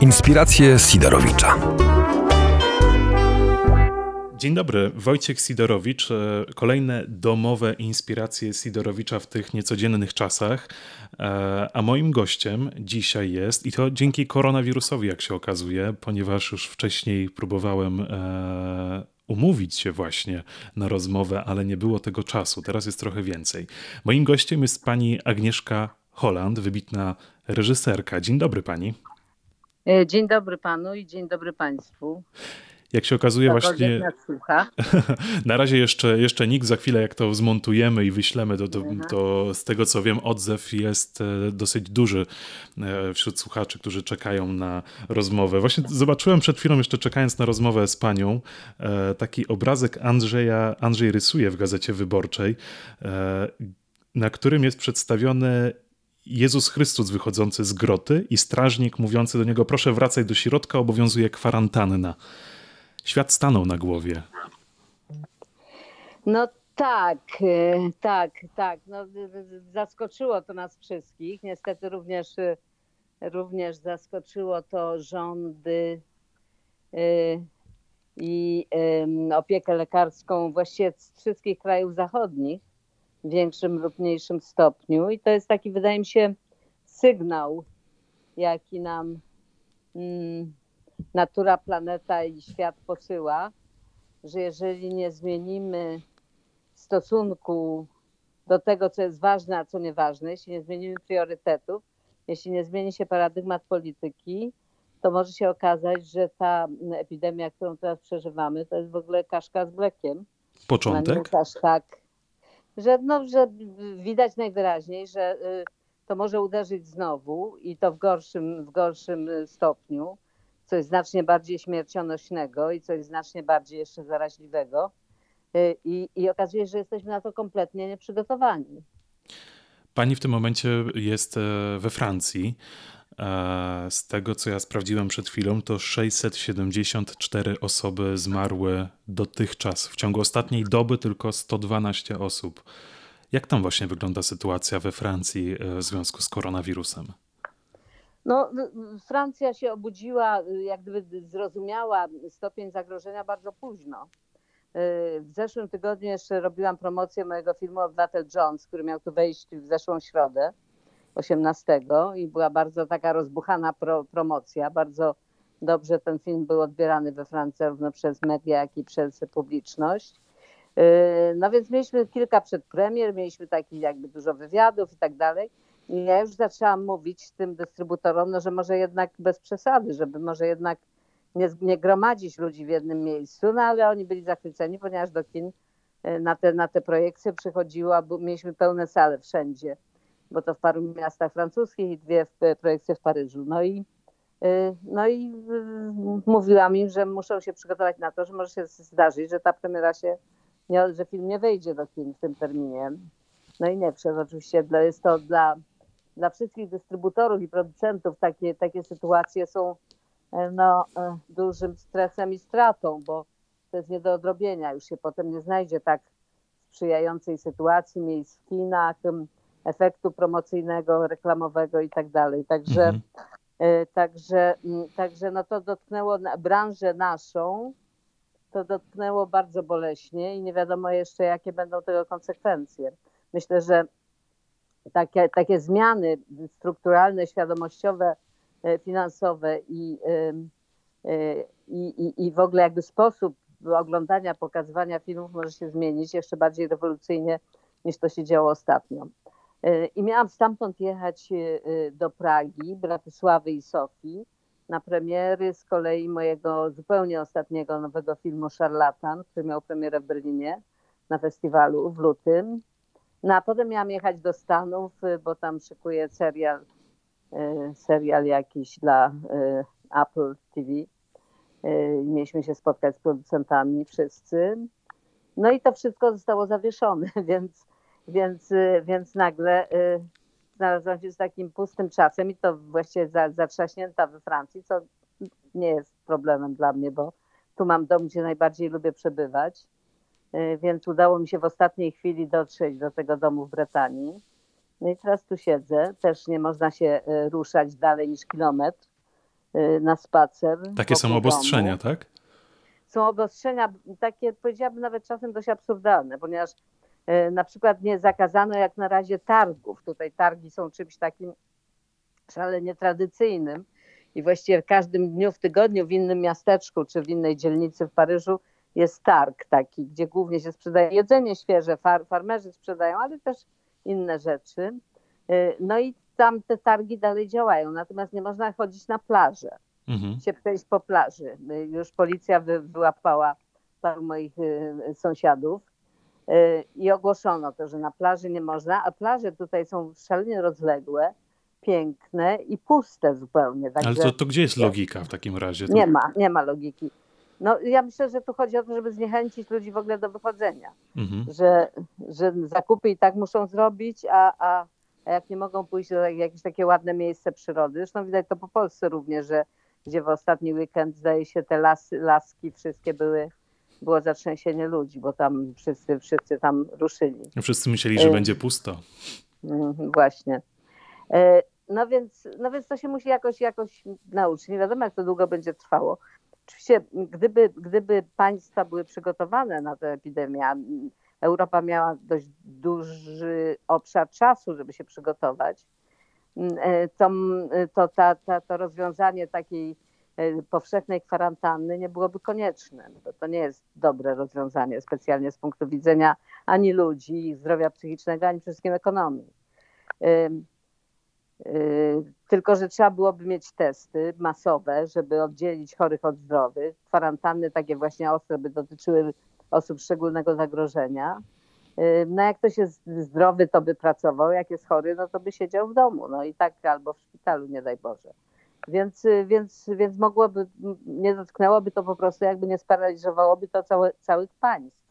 Inspiracje Sidorowicza. Dzień dobry, Wojciech Sidorowicz. E, kolejne domowe inspiracje Sidorowicza w tych niecodziennych czasach. E, a moim gościem dzisiaj jest, i to dzięki koronawirusowi, jak się okazuje, ponieważ już wcześniej próbowałem e, umówić się właśnie na rozmowę, ale nie było tego czasu. Teraz jest trochę więcej. Moim gościem jest pani Agnieszka Holland, wybitna reżyserka. Dzień dobry pani. Dzień dobry panu i dzień dobry państwu. Jak się okazuje, właśnie. Na razie jeszcze, jeszcze nikt, za chwilę jak to zmontujemy i wyślemy, to, to, mhm. to, z tego co wiem, odzew jest e, dosyć duży e, wśród słuchaczy, którzy czekają na rozmowę. Właśnie zobaczyłem przed chwilą, jeszcze czekając na rozmowę z panią, e, taki obrazek Andrzeja, Andrzej rysuje w gazecie wyborczej, na którym jest przedstawione Jezus Chrystus wychodzący z groty i strażnik mówiący do niego: Proszę wracaj do środka, obowiązuje kwarantanna świat stanął na głowie. No tak, e, tak, tak. No, zaskoczyło to nas wszystkich. Niestety również, e, również zaskoczyło to rządy e, i opiekę lekarską właściwie z wszystkich krajów zachodnich większym lub mniejszym stopniu. I to jest taki, wydaje mi się, sygnał, jaki nam mm, natura, planeta i świat posyła, że jeżeli nie zmienimy stosunku do tego, co jest ważne, a co nieważne, jeśli nie zmienimy priorytetów, jeśli nie zmieni się paradygmat polityki, to może się okazać, że ta epidemia, którą teraz przeżywamy, to jest w ogóle kaszka z blekiem. Początek? Aż tak, że, no, że widać najwyraźniej, że y, to może uderzyć znowu i to w gorszym, w gorszym stopniu coś znacznie bardziej śmiercionośnego i coś znacznie bardziej jeszcze zaraźliwego. Y, I, I okazuje się, że jesteśmy na to kompletnie nieprzygotowani. Pani w tym momencie jest e, we Francji. E, z tego, co ja sprawdziłem przed chwilą, to 674 osoby zmarły dotychczas. W ciągu ostatniej doby tylko 112 osób. Jak tam właśnie wygląda sytuacja we Francji e, w związku z koronawirusem? No, Francja się obudziła, y, jak gdyby zrozumiała stopień zagrożenia bardzo późno. W zeszłym tygodniu jeszcze robiłam promocję mojego filmu Obywatel Jones, który miał tu wejść w zeszłą środę, 18 i była bardzo taka rozbuchana pro, promocja. Bardzo dobrze ten film był odbierany we Francji zarówno przez media, jak i przez publiczność. Y, no więc mieliśmy kilka przedpremier, mieliśmy takich jakby dużo wywiadów i tak dalej. I ja już zaczęłam mówić tym dystrybutorom, no, że może jednak bez przesady, żeby może jednak nie, nie gromadzić ludzi w jednym miejscu, no ale oni byli zachwyceni, ponieważ do kin e, na te, na te projekcje przychodziło, bo mieliśmy pełne sale wszędzie, bo to w paru miastach francuskich i dwie projekcje w Paryżu. No i, e, no i mówiłam im, że muszą się przygotować na to, że może się zdarzyć, że ta premiera się, nie, że film nie wejdzie do kin w tym terminie. No i nie przez oczywiście jest to dla dla wszystkich dystrybutorów i producentów takie, takie sytuacje są e, no, e, dużym stresem i stratą, bo to jest nie do odrobienia. Już się potem nie znajdzie tak sprzyjającej sytuacji, miejsc w kinach, efektu promocyjnego, reklamowego i tak dalej. Także, mhm. E, także, także no to dotknęło branżę naszą, to dotknęło bardzo boleśnie i nie wiadomo jeszcze, jakie będą tego konsekwencje. Myślę, że takie, takie zmiany strukturalne, świadomościowe, e, finansowe i, e, i, i, i w ogóle jakby sposób oglądania, pokazywania filmów może się zmienić jeszcze bardziej rewolucyjnie niż to się działo ostatnio. E, I miałam stamtąd jechać do Pragi, Bratysławy i Sofii na premiery z kolei mojego zupełnie ostatniego nowego filmu Szarlatan, który miał premierę w Berlinie na festiwalu w lutym. No a potem miałam jechać do Stanów, bo tam szykuję serial, serial jakiś dla Apple TV. Mieliśmy się spotkać z producentami wszyscy. No i to wszystko zostało zawieszone, więc, więc, więc nagle znalazłam się z takim pustym czasem i to właściwie zatrzaśnięta we Francji, co nie jest problemem dla mnie, bo tu mam dom, gdzie najbardziej lubię przebywać. E, więc udało mi się w ostatniej chwili dotrzeć do tego domu w Brytanii. No i teraz tu siedzę, też nie można się ruszać dalej niż kilometr, na spacer. Takie są obostrzenia, domu. tak? Są obostrzenia takie, powiedziałabym nawet czasem dość absurdalne, ponieważ na przykład nie zakazano jak na razie targów. Tutaj targi są czymś takim szalenie tradycyjnym i właściwie w każdym dniu w tygodniu w innym miasteczku czy w innej dzielnicy w Paryżu jest targ taki, gdzie głównie się sprzedaje jedzenie świeże, far, farmerzy sprzedają, ale też inne rzeczy. Y, no i tam te targi dalej działają, natomiast nie można chodzić na plażę, mhm. się przejść po plaży. Y, już policja wy, wyłapała paru moich sąsiadów i ogłoszono to, że na plaży nie można, a plaże tutaj są szalenie rozległe piękne i puste zupełnie. Także... Ale to, to gdzie jest logika w takim razie? To... Nie ma, nie ma logiki. No, ja myślę, że tu chodzi o to, żeby zniechęcić ludzi w ogóle do wychodzenia. Mhm. Że, że zakupy i tak muszą zrobić, a, a, a jak nie mogą pójść do jakieś takie ładne miejsce przyrody. Zresztą widać to po Polsce również, że gdzie w ostatni weekend zdaje się te lasy, laski wszystkie były było zatrzęsienie ludzi, bo tam wszyscy, wszyscy tam ruszyli. Wszyscy myśleli, że y będzie pusto. Właśnie. Y no więc, no więc to się musi jakoś, jakoś nauczyć. Nie wiadomo, jak to długo będzie trwało. Oczywiście, gdyby, gdyby państwa były przygotowane na tę epidemię, Europa miała dość duży obszar czasu, żeby się przygotować, e, to, to, ta, ta, to rozwiązanie takiej powszechnej kwarantanny nie byłoby konieczne. To, to nie jest dobre rozwiązanie, specjalnie z punktu widzenia ani ludzi, zdrowia psychicznego, ani przede wszystkim ekonomii. Yy, tylko, że trzeba byłoby mieć testy masowe, żeby oddzielić chorych od zdrowych. Kwarantanny takie właśnie ostre by dotyczyły osób szczególnego zagrożenia. No jak ktoś jest zdrowy, to by pracował, jak jest chory, no to by siedział w domu, no i tak albo w szpitalu, nie daj Boże. Więc, więc, więc mogłoby, nie dotknęłoby to po prostu, jakby nie sparaliżowałoby to całe, całych państw.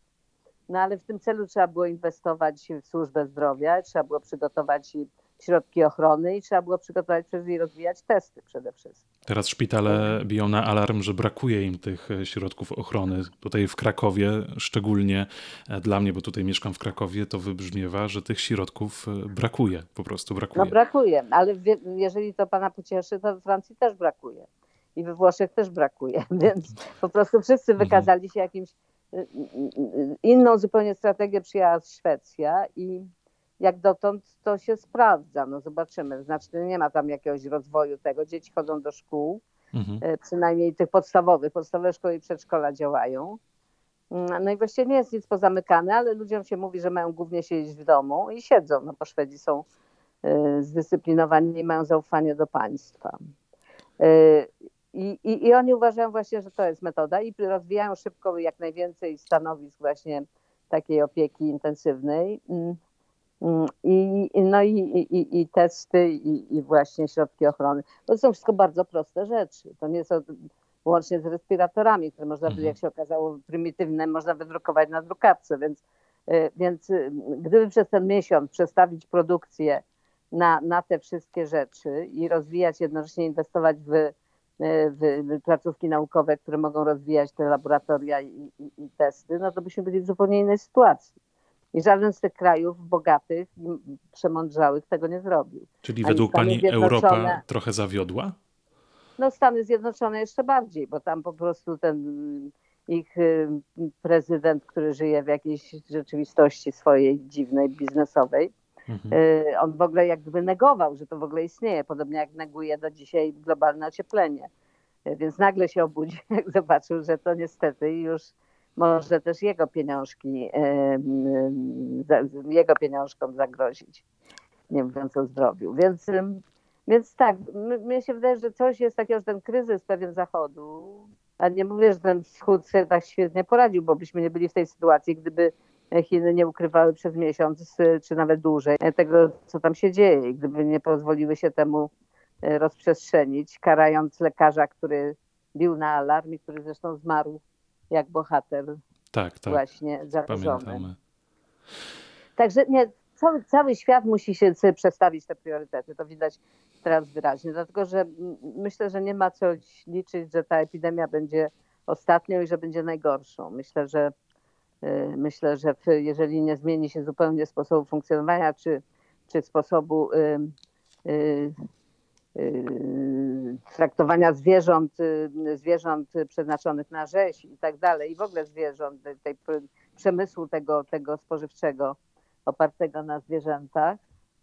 No ale w tym celu trzeba było inwestować w służbę zdrowia, trzeba było przygotować środki ochrony i trzeba było przygotować przez i rozwijać testy przede wszystkim. Teraz szpitale biją na alarm, że brakuje im tych e, środków ochrony. Tutaj w Krakowie, szczególnie e, dla mnie, bo tutaj mieszkam w Krakowie, to wybrzmiewa, że tych środków e, brakuje, po prostu brakuje. No brakuje, ale jeżeli to pana pocieszy, to w Francji też brakuje. I we Włoszech też brakuje, więc po prostu wszyscy mhm. wykazali się jakimś inną zupełnie strategię przyjęła Szwecja i jak dotąd to się sprawdza. No zobaczymy. Znaczy nie ma tam jakiegoś rozwoju tego. Dzieci chodzą do szkół, mhm. E, przynajmniej tych podstawowych. Podstawowe szkoły i przedszkola działają. Mm, no i właściwie nie jest nic pozamykane, ale ludziom się mówi, że mają głównie siedzieć w domu i siedzą, no bo Szwedzi są e, zdyscyplinowani i mają zaufanie do państwa. E, I, i, I oni uważają właśnie, że to jest metoda i rozwijają szybko jak najwięcej stanowisk właśnie takiej opieki intensywnej. I, no i, i, i testy, i, i, właśnie środki ochrony. To są wszystko bardzo proste rzeczy. To nie są łącznie z respiratorami, które można, mhm. jak się okazało, prymitywne, można wydrukować na drukarce. Więc, y, więc y, gdyby przez ten miesiąc przestawić produkcję na, na te wszystkie rzeczy i rozwijać, jednocześnie inwestować w, y, w, w placówki naukowe, które mogą rozwijać te laboratoria i, i, i testy, no to byśmy byli w zupełnie innej sytuacji. I żaden z tych krajów bogatych, przemądrzałych tego nie zrobił. Czyli Ani według Pani Europa trochę zawiodła? No Stany Zjednoczone jeszcze bardziej, bo tam po prostu ten ich y, prezydent, który żyje w jakiejś rzeczywistości swojej dziwnej, biznesowej, mhm. Y, on w ogóle jakby negował, że to w ogóle istnieje, podobnie jak neguje do dzisiaj globalne ocieplenie. Y, więc nagle się obudził, jak zobaczył, że to niestety już może też jego pieniążki, jego pieniążkom zagrozić, nie mówiąc o zdrowiu. Więc, więc tak, mnie się wydaje, że coś jest takiego, że ten kryzys pewien Zachodu, a nie mówię, że ten Wschód sobie tak świetnie poradził, bo byśmy nie byli w tej sytuacji, gdyby Chiny nie ukrywały przez miesiąc, czy nawet dłużej, tego, co tam się dzieje, i gdyby nie pozwoliły się temu e, rozprzestrzenić, karając lekarza, który bił na alarm i który zresztą zmarł jak bohater tak, tak. właśnie. Pamiętamy. Także nie, cały, cały świat musi się przestawić te priorytety. To widać teraz wyraźnie, dlatego że myślę, że nie ma co liczyć, że ta epidemia będzie ostatnią i że będzie najgorszą. Myślę, że y, myślę, że jeżeli nie zmieni się zupełnie sposobu funkcjonowania czy, czy sposobu y, y, traktowania zwierząt, zwierząt przeznaczonych na rzeź i tak dalej, i w ogóle zwierząt, tej, przemysłu tego, tego spożywczego opartego na zwierzętach.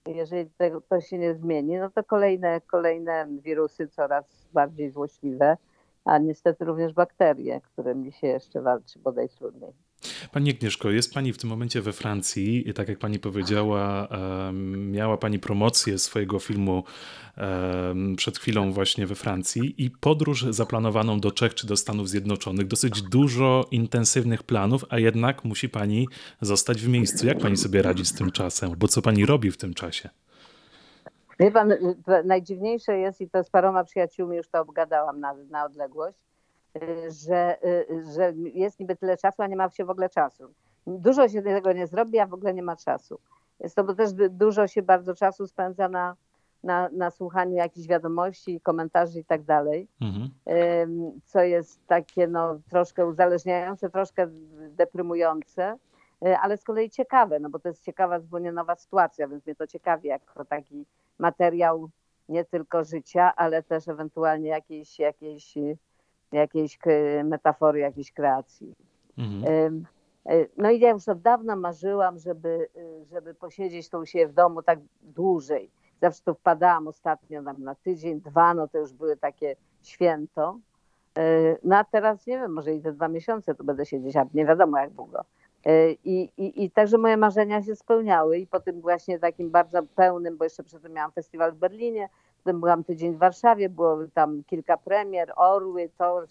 Jeżeli tego, to się nie zmieni, no to kolejne, kolejne wirusy coraz bardziej złośliwe, a niestety również bakterie, którymi się jeszcze walczy bodaj trudniej. Pani Agnieszko, jest Pani w tym momencie we Francji i tak jak Pani powiedziała, miała Pani promocję swojego filmu przed chwilą właśnie we Francji i podróż zaplanowaną do Czech czy do Stanów Zjednoczonych. Dosyć dużo intensywnych planów, a jednak musi Pani zostać w miejscu. Jak Pani sobie radzi z tym czasem? Bo co Pani robi w tym czasie? Wie pan, najdziwniejsze jest, i to z paroma przyjaciółmi już to obgadałam na, na odległość, że, że jest niby tyle czasu, a nie ma się w ogóle czasu. Dużo się tego nie zrobi, a w ogóle nie ma czasu. Jest to, bo też dużo się bardzo czasu spędza na, na, na słuchaniu jakichś wiadomości, komentarzy i tak dalej, mhm. co jest takie no, troszkę uzależniające, troszkę deprymujące, e, ale z kolei ciekawe, no bo to jest ciekawa, zupełnie nowa sytuacja, więc mnie to ciekawi jako taki materiał nie tylko życia, ale też ewentualnie jakiejś, jakiejś jakiejś metafory, jakiejś kreacji. Mhm. E, no i ja już od dawna marzyłam, żeby, y, żeby posiedzieć tu u siebie w domu tak dłużej. Zawsze tu wpadałam ostatnio tam na tydzień, dwa, no to już były takie święto. E, no a teraz nie wiem, może i te dwa miesiące tu będę siedzieć, a nie wiadomo jak długo. E, I, i, I także moje marzenia się spełniały i po tym właśnie takim bardzo pełnym, bo jeszcze przedtem miałam festiwal w Berlinie, Potem byłam tydzień w Warszawie, było tam kilka premier, orły, to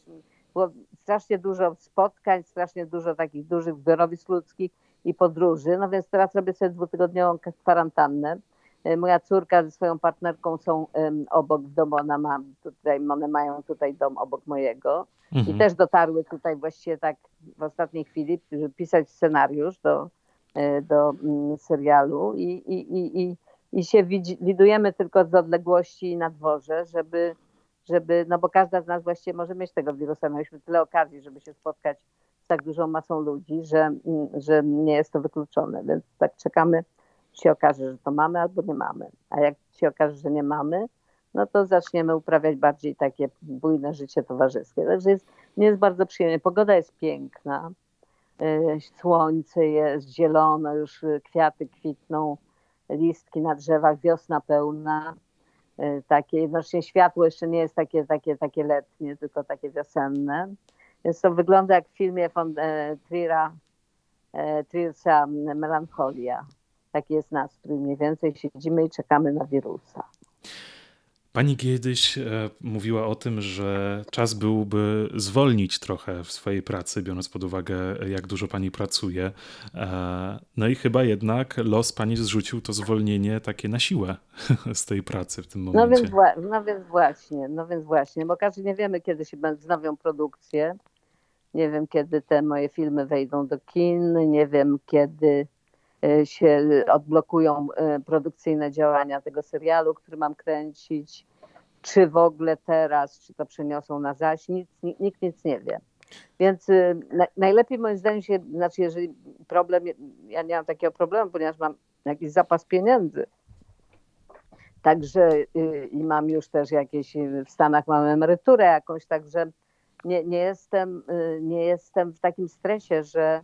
było strasznie dużo spotkań, strasznie dużo takich dużych zbiorowisk ludzkich i podróży. No więc teraz robię sobie dwutygodniową kwarantannę. E, moja córka ze swoją partnerką są um, obok w domu, ona ma tutaj, one mają tutaj dom obok mojego mhm. i też dotarły tutaj właściwie tak w ostatniej chwili pisać scenariusz do, e, do um, serialu i, i, i, i i się widujemy tylko z odległości na dworze, żeby, żeby, no bo każda z nas właściwie może mieć tego wirusa. Mieliśmy tyle okazji, żeby się spotkać z tak dużą masą ludzi, że, że nie jest to wykluczone. Więc tak czekamy, się okaże, że to mamy albo nie mamy. A jak się okaże, że nie mamy, no to zaczniemy uprawiać bardziej takie bujne życie towarzyskie. Także jest, nie jest bardzo przyjemnie. Pogoda jest piękna, e, słońce jest zielono, już kwiaty kwitną listki na drzewach, wiosna pełna. E, takie, jednocześnie światło jeszcze nie jest takie, takie, takie letnie, tylko takie wiosenne. Więc to wygląda jak w filmie von e, Trier'a, e, Triersa Melancholia. Taki jest nastrój. Mniej więcej siedzimy i czekamy na wirusa. Pani kiedyś e, mówiła o tym, że czas byłby zwolnić trochę w swojej pracy, biorąc pod uwagę, jak dużo pani pracuje. E, no i chyba jednak los pani zrzucił to zwolnienie takie na siłę z tej pracy w tym momencie. No więc, no więc właśnie, no więc właśnie, bo każdy nie wiemy, kiedy się wznowią produkcje. Nie wiem, kiedy te moje filmy wejdą do kin, nie wiem, kiedy się odblokują e, produkcyjne działania tego serialu, który mam kręcić, czy w ogóle teraz, czy to przeniosą na zaś, nic, nikt nic nie wie. Więc e, najlepiej moim zdaniem się, znaczy jeżeli problem, ja nie mam takiego problemu, ponieważ mam jakiś zapas pieniędzy, także i mam już też jakieś, w Stanach mam emeryturę jakąś, także nie, nie, jestem, nie jestem w takim stresie, że,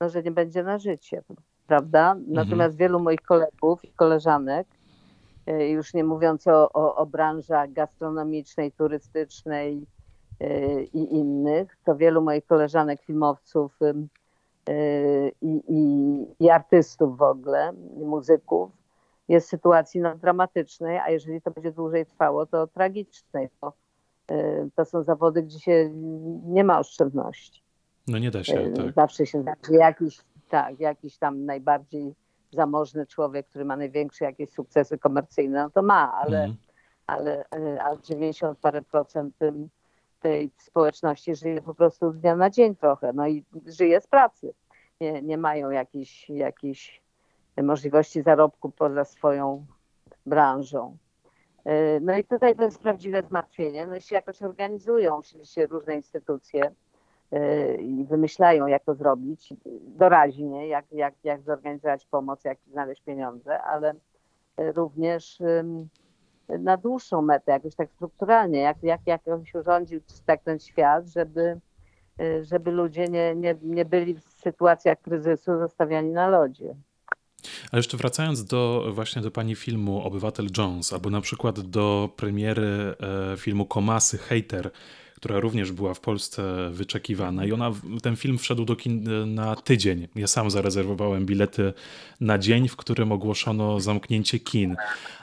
no, że nie będzie na życie prawda? Natomiast mhm. wielu moich kolegów i koleżanek, e, już nie mówiąc o, o, o branżach gastronomicznej, turystycznej e, i innych, to wielu moich koleżanek, filmowców e, i, i, i artystów w ogóle, muzyków, jest w sytuacji no, dramatycznej, a jeżeli to będzie dłużej trwało, to tragicznej. To, to są zawody, gdzie się nie ma oszczędności. No nie da się, tak. Zawsze się znajdzie jakiś tak, jakiś tam najbardziej zamożny człowiek, który ma największe jakieś sukcesy komercyjne, no to ma, ale, mm. ale, ale 90 parę procent tej społeczności żyje po prostu z dnia na dzień trochę, no i żyje z pracy. Nie, nie mają jakichś, jakichś możliwości zarobku poza swoją branżą. E, no i tutaj to jest prawdziwe zmartwienie. No i się jakoś organizują się różne instytucje, i wymyślają, jak to zrobić doraźnie, jak, jak, jak zorganizować pomoc, jak znaleźć pieniądze, ale również na dłuższą metę, jakoś tak strukturalnie, jak, jak, jak on się urządził tak ten świat, żeby, żeby ludzie nie, nie, nie byli w sytuacjach kryzysu zostawiani na lodzie. A jeszcze wracając do właśnie do pani filmu Obywatel Jones, albo na przykład do premiery e, filmu Komasy Hater, która również była w Polsce wyczekiwana i ona, ten film wszedł do kin na tydzień. Ja sam zarezerwowałem bilety na dzień, w którym ogłoszono zamknięcie kin.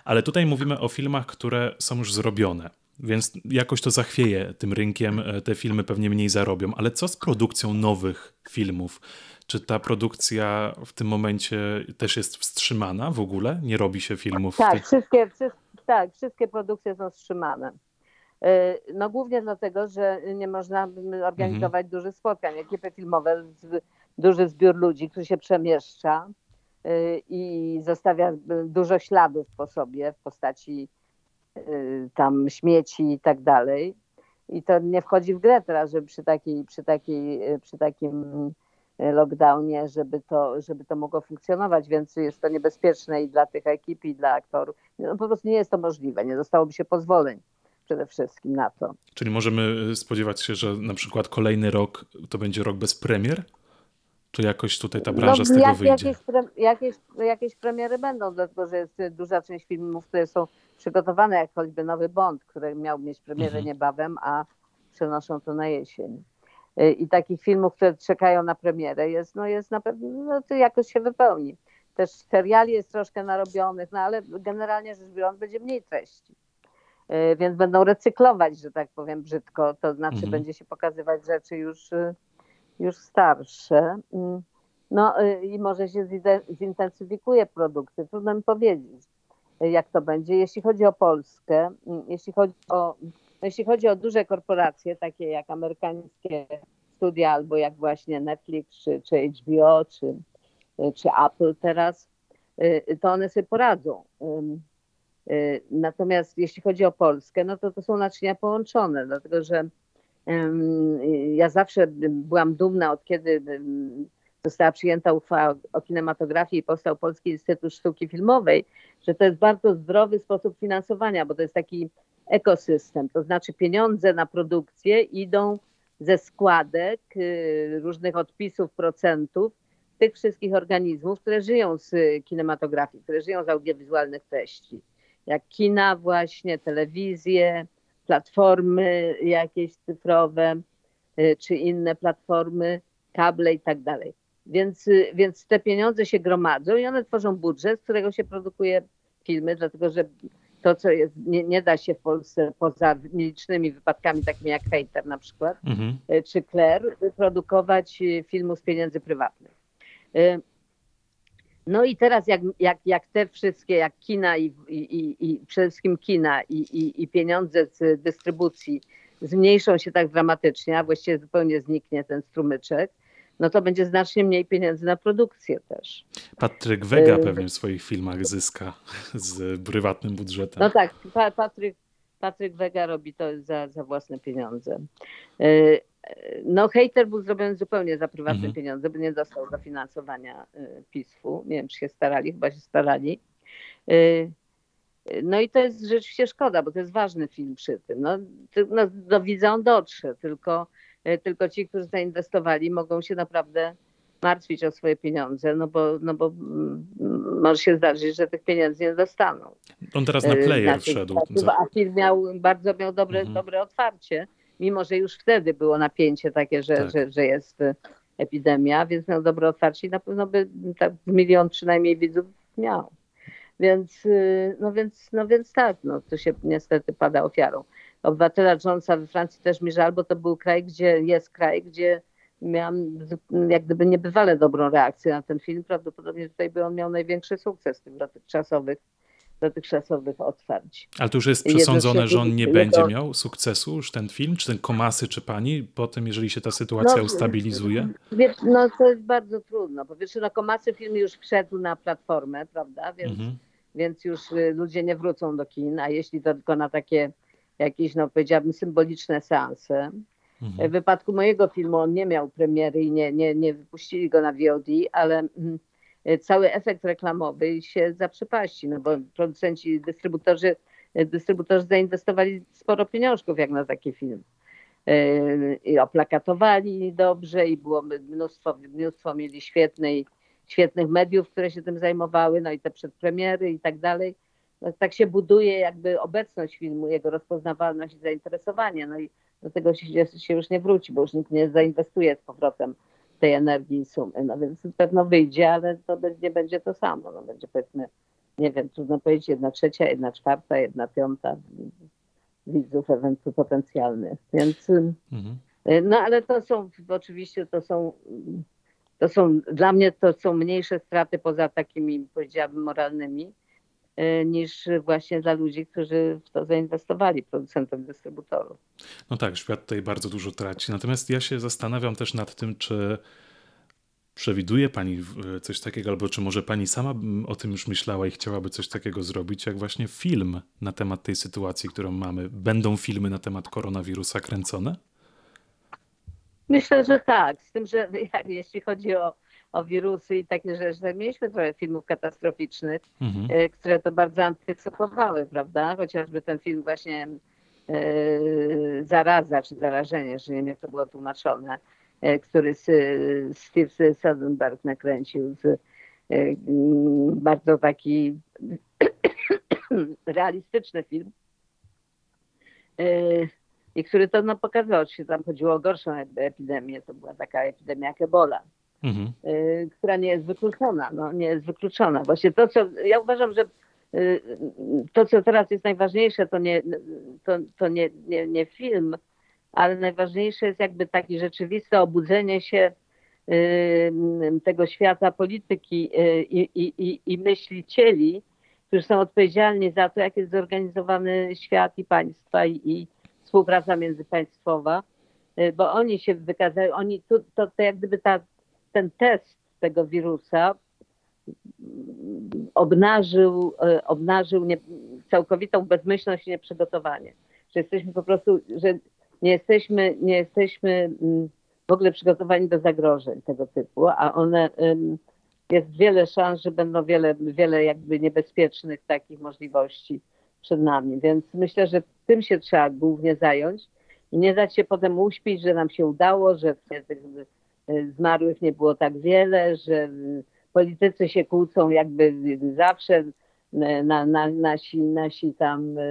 Ale tutaj mówimy o filmach, które są już zrobione. Więc jakoś to zachwieje tym rynkiem, te filmy pewnie mniej zarobią. Ale co z produkcją nowych filmów? Czy ta produkcja w tym momencie też jest wstrzymana w ogóle? Nie robi się filmów? Tak, wszystkie, wszystkie, tak wszystkie produkcje są wstrzymane. E, no głównie dlatego, że nie można organizować mhm. dużych spotkań. Ekipy filmowe, duży zbiór ludzi, który się przemieszcza e, i zostawia dużo śladów po sobie w postaci e, tam śmieci i tak dalej. I to nie wchodzi w grę teraz, żeby przy, takiej, przy, takiej, przy takim lockdownie, żeby to, żeby to mogło funkcjonować, więc jest to niebezpieczne i dla tych ekip, i dla aktorów. No, po prostu nie jest to możliwe, nie dostałoby się pozwoleń przede wszystkim na to. Czyli możemy spodziewać się, że na przykład kolejny rok to będzie rok bez premier? Czy jakoś tutaj ta branża no, z tego jak, wyjdzie? Jakieś, pre, jakieś, jakieś premiery będą, dlatego że jest duża część filmów, które są przygotowane, jak choćby Nowy Bond, który miał mieć premierę mhm. niebawem, a przenoszą to na jesień. Y, I takich filmów, które czekają na premierę jest, no jest na pewno, no to jakoś się wypełni. Też seriali jest troszkę narobionych, no ale generalnie rzecz biorąc będzie mniej treści. Y, więc będą recyklować, że tak powiem brzydko, to znaczy mhm. będzie się pokazywać rzeczy już, y, już starsze. Mm, no i może się zintensyfikuje produkcja, trudno mi powiedzieć, jak to będzie. Jeśli chodzi o Polskę, jeśli chodzi o jeśli chodzi o duże korporacje, takie jak amerykańskie studia, albo jak właśnie Netflix, czy, czy HBO, czy, czy Apple teraz, y, to one sobie poradzą. Y, natomiast jeśli chodzi o Polskę, no to to są naczynia połączone, dlatego że ja zawsze byłam dumna od kiedy została przyjęta uchwała o kinematografii i powstał Polski Instytut Sztuki Filmowej, że to jest bardzo zdrowy sposób finansowania, bo to jest taki ekosystem, to znaczy pieniądze na produkcję idą ze składek, y, różnych odpisów, procentów tych wszystkich organizmów, które żyją z kinematografii, które żyją z audiowizualnych treści, jak kina właśnie, telewizje, platformy jakieś cyfrowe, y, czy inne platformy, kable i tak dalej. Więc, y, więc te pieniądze się gromadzą i one tworzą budżet, z którego się produkuje filmy, dlatego że to, co jest, nie, nie, da się w Polsce poza nielicznymi wypadkami, takimi jak Hater na przykład, mhm. E, czy Claire, produkować filmu z pieniędzy prywatnych. No i teraz jak, jak, jak te wszystkie, jak kina i, i, i przede wszystkim kina i, i, i pieniądze z dystrybucji zmniejszą się tak dramatycznie, a właściwie zupełnie zniknie ten strumyczek, no to będzie znacznie mniej pieniędzy na produkcję też. Patryk Wega y, pewnie w swoich filmach zyska z prywatnym budżetem. No tak, pa Patryk, Patryk Wega robi to za, za własne pieniądze. Y, no hater był zrobiony zupełnie za prywatne mhm. pieniądze, by nie dostał dofinansowania y, PiSu. Nie wiem, czy się starali, chyba się starali. No i to jest rzeczywiście szkoda, bo to jest ważny film przy tym. No, no do widza on dotrze, tylko tylko ci, którzy zainwestowali, mogą się naprawdę martwić o swoje pieniądze, no bo, no bo mm, może się zdarzyć, że tych pieniędzy nie dostaną. On teraz na player wszedł. A film miał, bardzo miał dobre, mhm. dobre otwarcie, mimo że już wtedy było napięcie takie, że, tak. że, że jest e, epidemia, więc miał dobre otwarcie i na pewno by tak milion przynajmniej widzów miał. Więc, no więc, no więc tak, no to się niestety pada ofiarą obywatela Jonesa we Francji też mi żal, bo to był kraj, gdzie jest kraj, gdzie miałam jak gdyby niebywale dobrą reakcję na ten film. Prawdopodobnie tutaj by on miał największy sukces tych dotychczasowych, dotychczasowych otwarć. Ale to już jest przesądzone, że on nie będzie miał sukcesu, już ten film, czy ten Komasy, czy pani, potem jeżeli się ta sytuacja no, ustabilizuje? no to jest bardzo trudno. Po pierwsze, no Komasy film już wszedł na platformę, prawda, więc, mhm. więc już y, ludzie nie wrócą do kin, a jeśli to tylko na takie jakieś, no powiedziałabym, symboliczne seanse. Mhm. W wypadku mojego filmu on nie miał premiery i nie, nie, nie wypuścili go na VOD, ale mm, cały efekt reklamowy się zaprzepaści, no bo producenci, dystrybutorzy dystrybutorzy zainwestowali sporo pieniążków jak na taki film. I oplakatowali dobrze i było mnóstwo, mnóstwo mieli świetnej, świetnych mediów, które się tym zajmowały, no i te przedpremiery i tak dalej. No, tak się buduje jakby obecność filmu, jego rozpoznawalność i zainteresowanie. No i do tego się, się już nie wróci, bo już nikt nie zainwestuje z powrotem tej energii i sumy. No więc pewno wyjdzie, ale to nie będzie to samo. No będzie powiedzmy, nie wiem, trudno powiedzieć, jedna trzecia, jedna czwarta, jedna piąta widzów ewentu potencjalnych. Więc mhm. no ale to są oczywiście to są to są dla mnie to są mniejsze straty poza takimi powiedziałabym moralnymi niż właśnie dla ludzi, którzy w to zainwestowali, producentów, dystrybutorów. No tak, świat tutaj bardzo dużo traci. Natomiast ja się zastanawiam też nad tym, czy przewiduje Pani coś takiego, albo czy może Pani sama o tym już myślała i chciałaby coś takiego zrobić, jak właśnie film na temat tej sytuacji, którą mamy. Będą filmy na temat koronawirusa kręcone? Myślę, że tak. Z tym, że jeśli chodzi o o wirusy i takie rzeczy. Mieliśmy trochę filmów katastroficznych, mhm. E, które to bardzo antycypowały, prawda? Chociażby ten film właśnie e, Zaraza czy Zarażenie, że nie wiem jak to było tłumaczone, e, który Steve Soderbergh nakręcił z bardzo taki realistyczny film. I który to no, pokazał, że tam chodziło o gorszą epidemię. To była taka epidemia jak Ebola mhm. Y, która nie jest wykluczona. No, nie jest wykluczona. Właśnie to, co ja uważam, że y, to, co teraz jest najważniejsze, to nie, to, to nie, nie, nie film, ale najważniejsze jest jakby takie rzeczywiste obudzenie się y, tego świata polityki i, i, i, i myślicieli, którzy są odpowiedzialni za to, jak jest zorganizowany świat i państwa i, i współpraca międzypaństwowa, bo oni się wykazają, oni tu, to, to jak gdyby ta ten test tego wirusa obnażył, e, obnażył nie, całkowitą bezmyślność i nieprzygotowanie. Że jesteśmy po prostu, że nie jesteśmy, nie jesteśmy mm, w ogóle przygotowani do zagrożeń tego typu, a one jest wiele szans, że będą wiele, wiele jakby niebezpiecznych takich możliwości przed nami. Więc myślę, że tym się trzeba głównie zająć i nie dać się potem uśpić, że nam się udało, że zmarłych nie było tak wiele, że politycy się kłócą jakby zawsze, na, na, nasi, nasi tam e,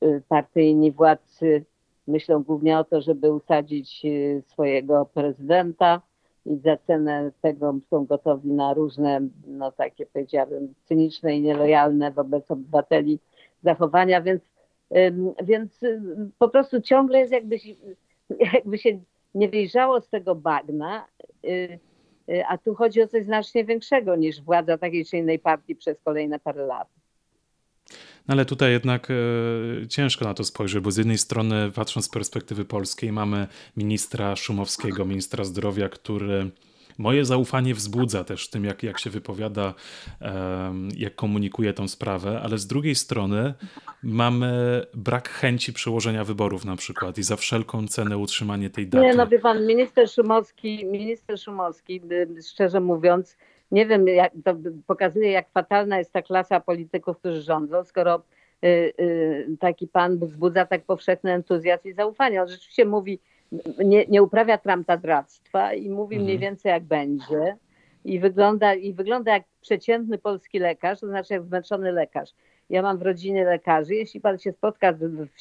e, partyjni władcy myślą głównie o to, żeby usadzić e, swojego prezydenta i za cenę tego są gotowi na różne, no takie powiedziałabym, cyniczne i nielojalne wobec obywateli zachowania, więc, więc po prostu ciągle jest jakby, jakby się nie wyjrzało z tego bagna, y, y, a tu chodzi o coś znacznie większego niż władza takiej czy innej partii przez kolejne parę lat. No ale tutaj jednak e, ciężko na to spojrzeć, bo z jednej strony, patrząc z perspektywy polskiej, mamy ministra Szumowskiego, ministra zdrowia, który moje zaufanie wzbudza też tym, jak, jak się wypowiada, jak komunikuje tą sprawę, ale z drugiej strony mamy brak chęci przełożenia wyborów na przykład i za wszelką cenę utrzymanie tej daty. Nie, no wie pan, minister Szumowski, minister Szumowski, szczerze mówiąc, nie wiem, jak, to pokazuje, jak fatalna jest ta klasa polityków, którzy rządzą, skoro y, y, taki pan wzbudza tak powszechny entuzjazm i zaufanie. On rzeczywiście mówi, nie, nie uprawia tramptadractwa i mówi mhm. mniej więcej jak będzie. I wygląda, I wygląda jak przeciętny polski lekarz, to znaczy jak zmęczony lekarz. Ja mam w rodzinie lekarzy. Jeśli pan się spotka w,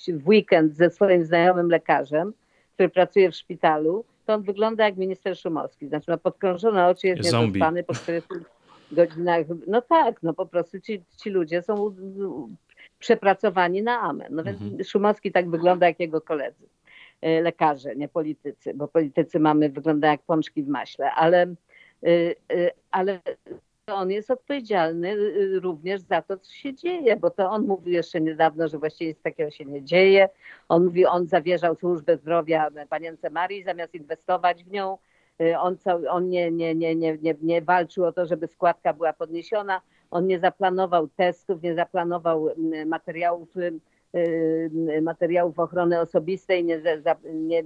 w weekend ze swoim znajomym lekarzem, który pracuje w szpitalu, to on wygląda jak minister Szumowski. Znaczy ma podkrążone oczy, jest niedospany po 40 godzinach. No tak, no po prostu ci, ci ludzie są przepracowani na amen. No więc mhm. Szumowski tak wygląda jak jego koledzy. E, lekarze, nie politycy, bo politycy mamy, wygląda jak pączki w maśle, ale, e, e, ale on jest odpowiedzialny również za to, co się dzieje, bo to on mówił jeszcze niedawno, że właściwie nic takiego się nie dzieje. On mówi, on zawierzał służbę zdrowia panience Marii zamiast inwestować w nią. On, on nie, nie, nie, nie, nie, nie walczył o to, żeby składka była podniesiona. On nie zaplanował testów, nie zaplanował materiałów materiałów ochrony osobistej, nie, nie,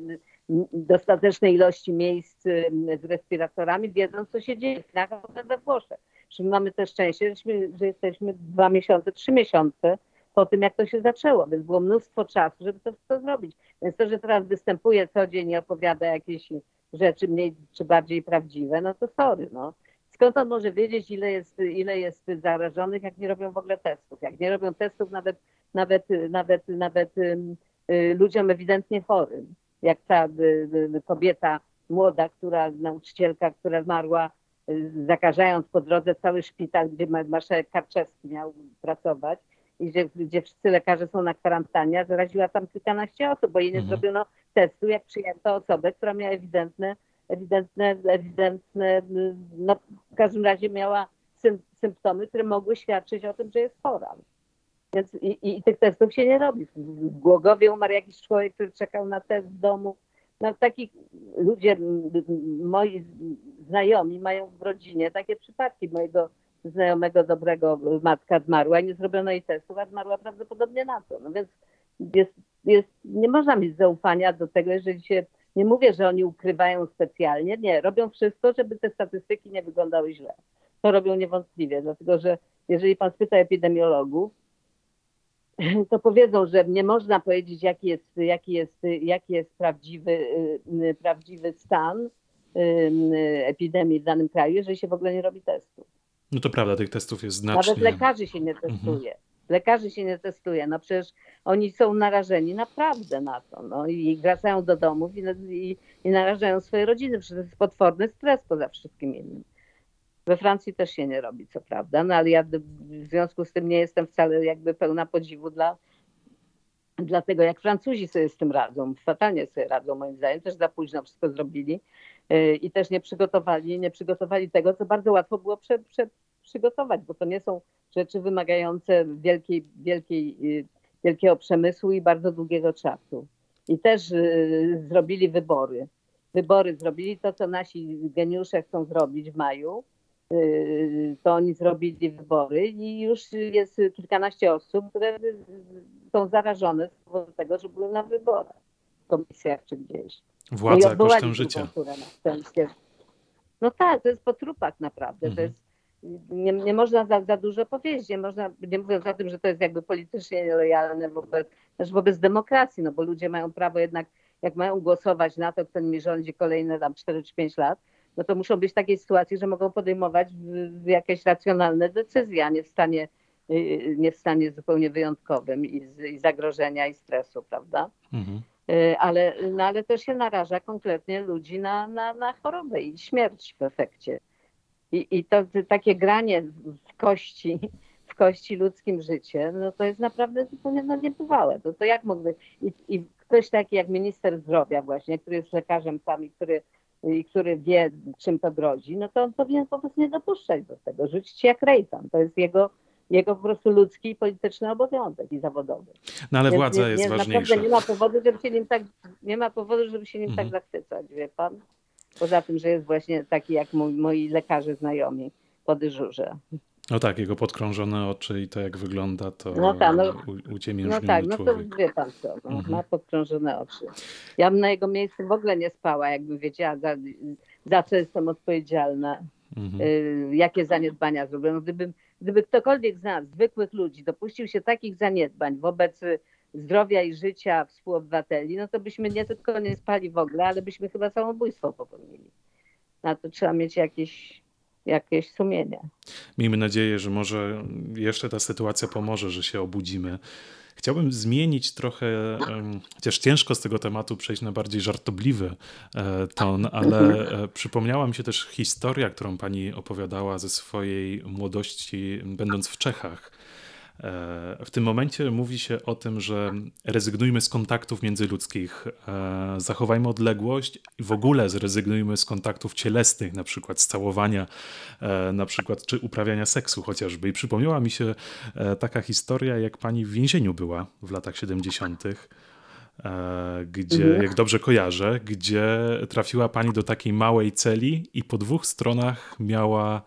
dostatecznej ilości miejsc y, z respiratorami, wiedząc co się dzieje w Chinach, a we Włoszech. Że mamy też szczęście, że jesteśmy dwa miesiące, trzy miesiące po tym, jak to się zaczęło, więc było mnóstwo czasu, żeby to, to zrobić. Więc to, że teraz występuje co dzień i opowiada jakieś rzeczy mniej czy bardziej prawdziwe, no to sorry, no. Skąd on może wiedzieć, ile jest, ile jest zarażonych, jak nie robią w ogóle testów? Jak nie robią testów nawet, nawet, nawet, nawet y, ludziom ewidentnie chorym, jak ta y, y, kobieta młoda, która, nauczycielka, która zmarła, zakażając po drodze cały szpital, gdzie marszałek Karczewski miał pracować i gdzie, gdzie wszyscy lekarze są na kwarantannie, zaraziła tam kilkanaście osób, bo jej nie mhm. zrobiono testu, jak przyjęto osobę, która miała ewidentne ewidentne, ewidentne no w każdym razie miała symptomy, które mogły świadczyć o tym, że jest chora. Więc i, i, tych testów się nie robi. W Głogowie umarł jakiś człowiek, który czekał na test w domu. No, taki ludzie, moi znajomi mają w rodzinie takie przypadki. Mojego znajomego dobrego matka zmarła nie zrobiono jej testów, a zmarła prawdopodobnie na to. No więc jest, jest, nie można mieć zaufania do tego, jeżeli się nie mówię, że oni ukrywają specjalnie, nie, robią wszystko, żeby te statystyki nie wyglądały źle. To robią niewątpliwie, dlatego że jeżeli pan spyta epidemiologów, to powiedzą, że nie można powiedzieć, jaki jest, jaki jest, jaki jest prawdziwy, y, prawdziwy stan y, epidemii w danym kraju, jeżeli się w ogóle nie robi testów. No to prawda, tych testów jest znacznie. Nawet lekarzy się nie testuje. Mhm. Lekarzy się nie testuje. No przecież oni są narażeni naprawdę na to. No i wracają do domów i, i, i narażają swoje rodziny. Przecież to jest potworny stres poza wszystkim innym. We Francji też się nie robi, co prawda, no ale ja w związku z tym nie jestem wcale jakby pełna podziwu dla, dla tego, jak Francuzi sobie z tym radzą. Fatalnie sobie radzą, moim zdaniem. Też za późno wszystko zrobili yy, i też nie przygotowali, nie przygotowali tego, co bardzo łatwo było prze, prze, przygotować, bo to nie są rzeczy wymagające wielkiej, wielkiej, y, wielkiego przemysłu i bardzo długiego czasu. I też y, zrobili wybory. Wybory zrobili to, co nasi geniusze chcą zrobić w maju. To oni zrobili wybory i już jest kilkanaście osób, które są zarażone z powodu tego, że były na wyborach w komisjach czy gdzieś. Władza no kosztem życia. No tak, to jest po trupach naprawdę. Mhm. To jest nie, nie można za, za dużo powiedzieć, nie można, nie mówiąc o tym, że to jest jakby politycznie nielojalne wobec, też wobec demokracji, no bo ludzie mają prawo jednak, jak mają głosować na to, kto nimi rządzi kolejne tam 4 czy 5 lat, no to muszą być w takiej sytuacji, że mogą podejmować jakieś racjonalne decyzje, a nie w stanie, y, nie w stanie zupełnie wyjątkowym i, i zagrożenia i stresu, prawda? Mhm. Y, ale, no ale też się naraża konkretnie ludzi na, na, na chorobę i śmierć w efekcie. I, i to, to takie granie w kości, w kości ludzkim życie, no to jest naprawdę zupełnie no, niebywałe. To, to jak mógłby... I, I ktoś taki jak minister zdrowia właśnie, który jest lekarzem sam i który, i który wie, czym to grozi, no to on powinien po prostu nie dopuszczać do tego, rzucić jak rejtan. To jest jego jego po prostu ludzki i polityczny obowiązek i zawodowy. No ale Więc władza nie, jest nie, ważniejsza. Nie ma powodu, żeby się nim tak, nie ma powodu, żeby się nim tak mhm. tak zachwycać, wie pan? Poza tym, że jest właśnie taki jak mój, moi lekarze znajomi po dyżurze. No tak, jego podkrążone oczy i to jak wygląda, to no tak, no, No tak, no to wie pan co, no, mhm. ma podkrążone oczy. Ja bym na jego miejscu w ogóle nie spała, jakbym wiedziała, za, za co jestem odpowiedzialna, mhm. y, jakie zaniedbania zrobię. No, gdyby, gdyby ktokolwiek z nas, zwykłych ludzi, dopuścił się takich zaniedbań wobec zdrowia i życia współobywateli, no to byśmy nie tylko nie spali w ogóle, ale byśmy chyba samobójstwo popełnili. Na to trzeba mieć jakieś, jakieś sumienie. Miejmy nadzieję, że może jeszcze ta sytuacja pomoże, że się obudzimy. Chciałbym zmienić trochę, chociaż ciężko z tego tematu przejść na bardziej żartobliwy e, ton, ale e, przypomniała mi się też historia, którą pani opowiadała ze swojej młodości, będąc w Czechach w tym momencie mówi się o tym, że rezygnujmy z kontaktów międzyludzkich, e, zachowajmy odległość i w ogóle zrezygnujmy z kontaktów cielesnych, na przykład z całowania, e, na przykład, czy uprawiania seksu chociażby. I przypomniała mi się taka historia, jak pani w więzieniu była w latach 70., gdzie, mhm. jak dobrze kojarzę, gdzie trafiła pani do takiej małej celi i po dwóch stronach miała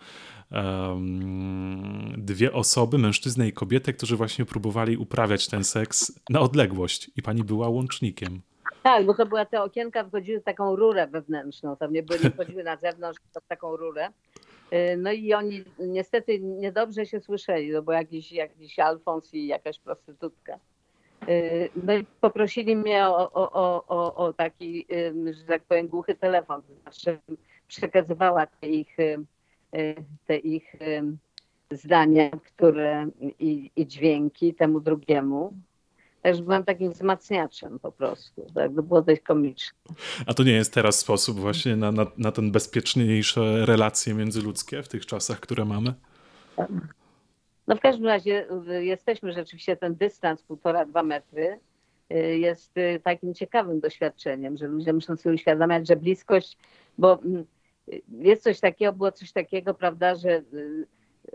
um, dwie osoby, mężczyznę i kobietę, którzy właśnie próbowali uprawiać ten seks na odległość i pani była łącznikiem. Tak, bo to była te okienka, wchodziły w taką rurę wewnętrzną, tam nie, były, wchodziły na zewnątrz, to w taką rurę. No i oni niestety niedobrze się słyszeli, no bo jakiś, jakiś Alfons i jakaś prostytutka. No i poprosili mnie o, o, o, o taki, że tak powiem, głuchy telefon. Znaczy przekazywała ich, te ich zdania, które i, i dźwięki temu drugiemu. Także byłam takim wzmacniaczem po prostu. Tak? To było dość komiczne. A to nie jest teraz sposób właśnie na, na, na ten bezpieczniejsze relacje międzyludzkie w tych czasach, które mamy? No w każdym razie y, jesteśmy rzeczywiście, ten dystans półtora, dwa metry y, jest y, takim ciekawym doświadczeniem, że ludzie muszą sobie uświadamiać, że bliskość, bo mm, jest coś takiego, było coś takiego, prawda, że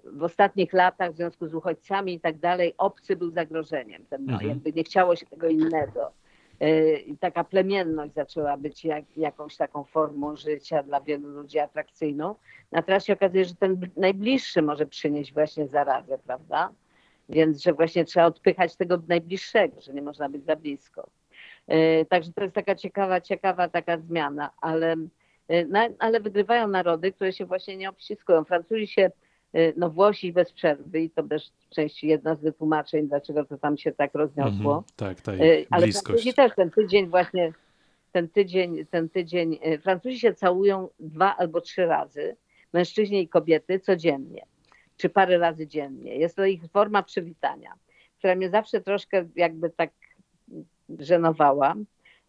w ostatnich latach w związku z uchodźcami i tak dalej, obcy był zagrożeniem. Ten, no, mhm. Jakby nie chciało się tego innego. E, I taka plemienność zaczęła być jak, jakąś taką formą życia dla wielu ludzi atrakcyjną. Na teraz się okazuje, że ten najbliższy może przynieść właśnie zarazę, prawda? Więc, że właśnie trzeba odpychać tego najbliższego, że nie można być za blisko. E, także to jest taka ciekawa, ciekawa taka zmiana, ale, e, ale wygrywają narody, które się właśnie nie obściskują. Francuzi się Y, no Włosi bez przerwy i to też części jedna z wytłumaczeń, dlaczego to tam się tak rozniosło. Mm -hmm, tak, tak. Ale Francuzi też ten tydzień właśnie, ten tydzień, ten tydzień, y, Francuzi się całują dwa albo trzy razy, mężczyźni i kobiety codziennie, czy parę razy dziennie. Jest to ich forma przywitania, która mnie zawsze troszkę jakby tak żenowała.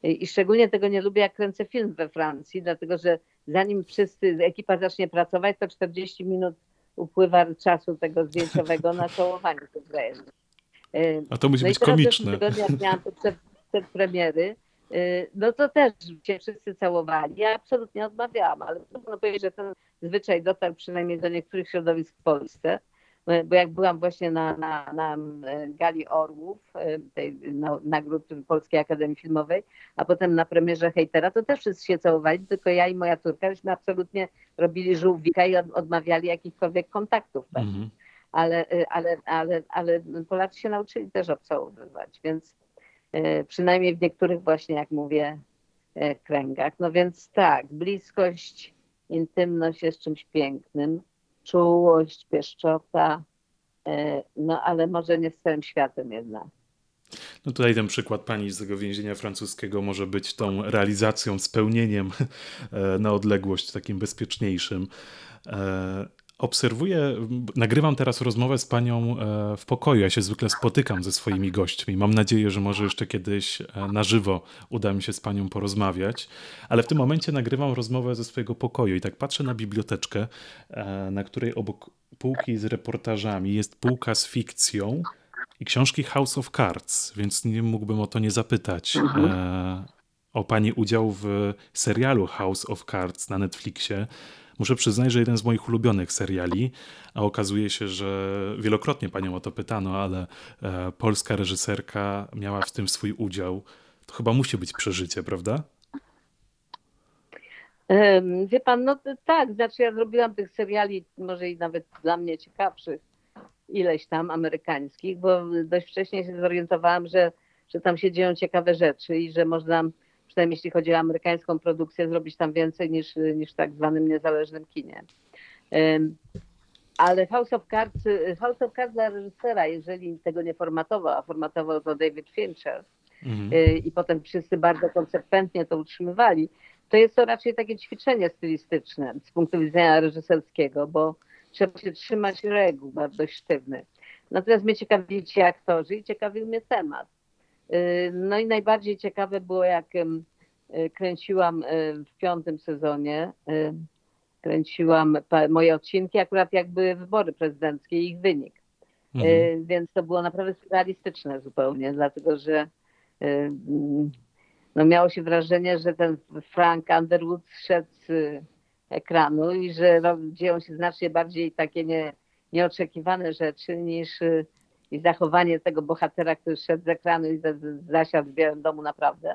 I szczególnie tego nie lubię, jak kręcę film we Francji, dlatego że zanim wszyscy, ekipa zacznie pracować, to 40 minut upływa czasu tego zdjęciowego na całowanie tych wzajemnych. A to musi no być komiczne. W tygodniu, jak miałam przed, przed premiery, y, no to też się wszyscy całowali. Ja absolutnie odmawiałam, ale trudno powiedzieć, że ten zwyczaj dotarł przynajmniej do niektórych środowisk w Polsce bo jak byłam właśnie na, na, na e, Gali Orłów, e, tej no, nagród Polskiej Akademii Filmowej, a potem na premierze Hejtera, to też wszyscy się całowali, tylko ja i moja córka żeśmy absolutnie robili żółwika i odmawiali jakichkolwiek kontaktów. Tak? Mhm. Ale, e, ale, ale, ale Polacy się nauczyli też obcałowywać, więc przynajmniej w niektórych właśnie, jak mówię, kręgach. No więc tak, bliskość, intymność jest czymś pięknym czułość, pieszczota, e, no ale może nie z całym światem jednak. No tutaj ten przykład pani z tego więzienia francuskiego może być tą realizacją, spełnieniem e, na odległość, takim bezpieczniejszym. Obserwuję, nagrywam teraz rozmowę z panią e, w pokoju. Ja się zwykle spotykam ze swoimi gośćmi. Mam nadzieję, że może jeszcze kiedyś e, na żywo uda mi się z panią porozmawiać, ale w tym momencie nagrywam rozmowę ze swojego pokoju i tak patrzę na biblioteczkę, e, na której obok półki z reportażami jest półka z fikcją i książki House of Cards, więc nie mógłbym o to nie zapytać. O pani udział w serialu House of Cards na Netflixie. Muszę przyznać, że jeden z moich ulubionych seriali, a okazuje się, że wielokrotnie panią o to pytano, ale e, polska reżyserka miała w tym swój udział. To chyba musi być przeżycie, prawda? Wie pan, no tak, znaczy ja zrobiłam tych seriali, może i nawet dla mnie ciekawszych, ileś tam amerykańskich, bo dość wcześnie się zorientowałam, że, że tam się dzieją ciekawe rzeczy i że można przynajmniej jeśli chodzi o amerykańską produkcję, zrobić tam więcej niż, niż w tak zwanym niezależnym kinie. Ale House of Cards, House of Cards dla reżysera, jeżeli tego nie formatował, a formatował to David Fincher mhm. Y, i potem wszyscy bardzo konsekwentnie to utrzymywali, to jest to raczej takie ćwiczenie stylistyczne z punktu widzenia reżyserskiego, bo trzeba się trzymać reguł bardzo sztywnych. Natomiast mnie ciekawili ci aktorzy i ciekawił mnie temat. Y, no i najbardziej ciekawe było, jak y, kręciłam y, w piątym sezonie, kręciłam moje odcinki, akurat jak były wybory prezydenckie i ich wynik. Mhm. Więc to było naprawdę realistyczne zupełnie, dlatego że no miało się wrażenie, że ten Frank Underwood szedł z ekranu i że dzieją się znacznie bardziej takie nie, nieoczekiwane rzeczy niż i zachowanie tego bohatera, który szedł z ekranu i zasiadł w Białym Domu naprawdę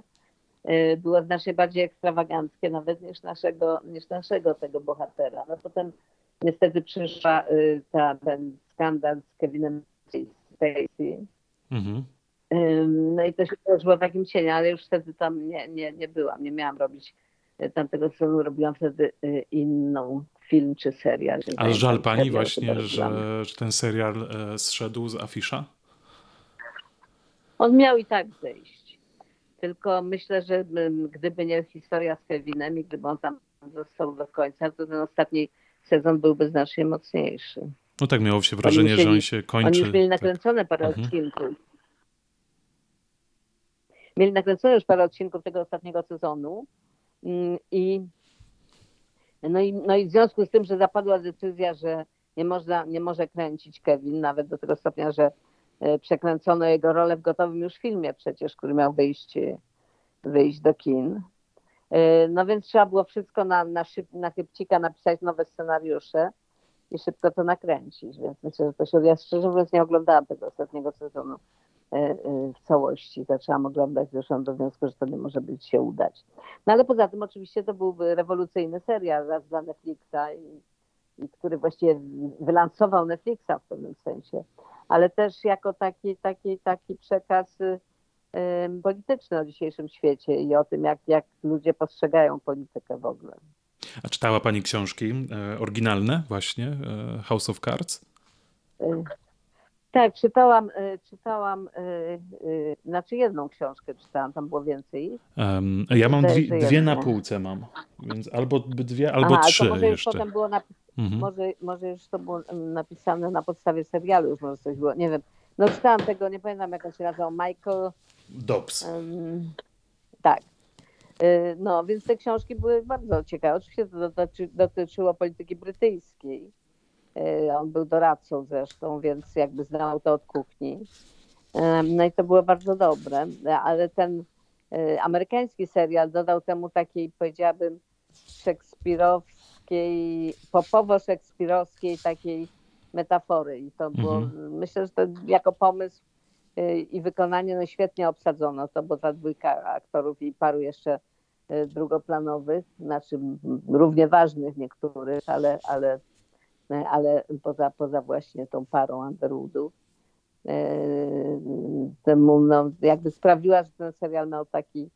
y, było znacznie bardziej ekstrawaganckie nawet niż naszego, niż naszego tego bohatera. No potem niestety przyszła y, ta, ten skandal z Kevinem Spacey. Mhm. No i to się położyło w takim cieniu, ale już wtedy tam nie, nie, nie byłam, nie miałam robić tamtego sezonu, robiłam wtedy inną film czy serial. A żal pani właśnie, że, że, ten serial e, zszedł z afisza? On miał i tak zejść. Tylko myślę, że gdyby nie historia z Kevinem i gdyby on tam został do końca, to ten ostatni sezon byłby znacznie mocniejszy. No tak, miało się wrażenie, musieli, że on się kończy. Oni już mieli tak. nakręcone parę mhm. odcinków. Mieli nakręcone już parę odcinków tego ostatniego sezonu i no i, no i w związku z tym, że zapadła decyzja, że nie, można, nie może kręcić Kevin, nawet do tego stopnia, że e, przekręcono jego rolę w gotowym już filmie przecież, który miał wyjść, wyjść do kin. E, no więc trzeba było wszystko na, na, szyb, na chybcika napisać nowe scenariusze i szybko to nakręcić, więc myślę, że to się, ja szczerze mówiąc nie oglądałam tego ostatniego sezonu e, e, w całości. Zaczęłam oglądać, doszłam do wniosku, że to nie może być się udać. No ale poza tym oczywiście to byłby rewolucyjny serial raz dla Netflixa i, i który właściwie wylansował Netflixa w pewnym sensie, ale też jako taki, taki, taki przekaz polityczny o dzisiejszym świecie i o tym, jak, jak ludzie postrzegają politykę w ogóle. A czytała Pani książki e, oryginalne właśnie, e, House of Cards? E, tak, czytałam, czytałam, znaczy jedną książkę czytałam, tam było więcej. Um, ja mam dwie, dwie na półce mam, więc albo dwie, albo Aha, trzy może jeszcze. Potem było napis- mhm. może, może już to było napisane na podstawie serialu, już może coś było, nie wiem. No czytałam tego, nie pamiętam jak on się nazywał, Michael... Dobbs. Um, tak. No, więc te książki były bardzo ciekawe. Oczywiście to dotyczy, dotyczyło polityki brytyjskiej. Y, on był doradcą zresztą, więc jakby znał to od kuchni. No i to było bardzo dobre, ale ten y, amerykański serial dodał temu takiej, powiedziałabym, szekspirowskiej, popowo-szekspirowskiej takiej metafory. I to było, mhm. myślę, że to jako pomysł i wykonanie no świetnie obsadzono. To bo ta dwójka aktorów i paru jeszcze E, drugoplanowych, znaczy równie ważnych niektórych, ale, ale, e, ale poza, poza właśnie tą parą Underwoodów. E, temu, no, jakby sprawiła, że ten serial miał taki,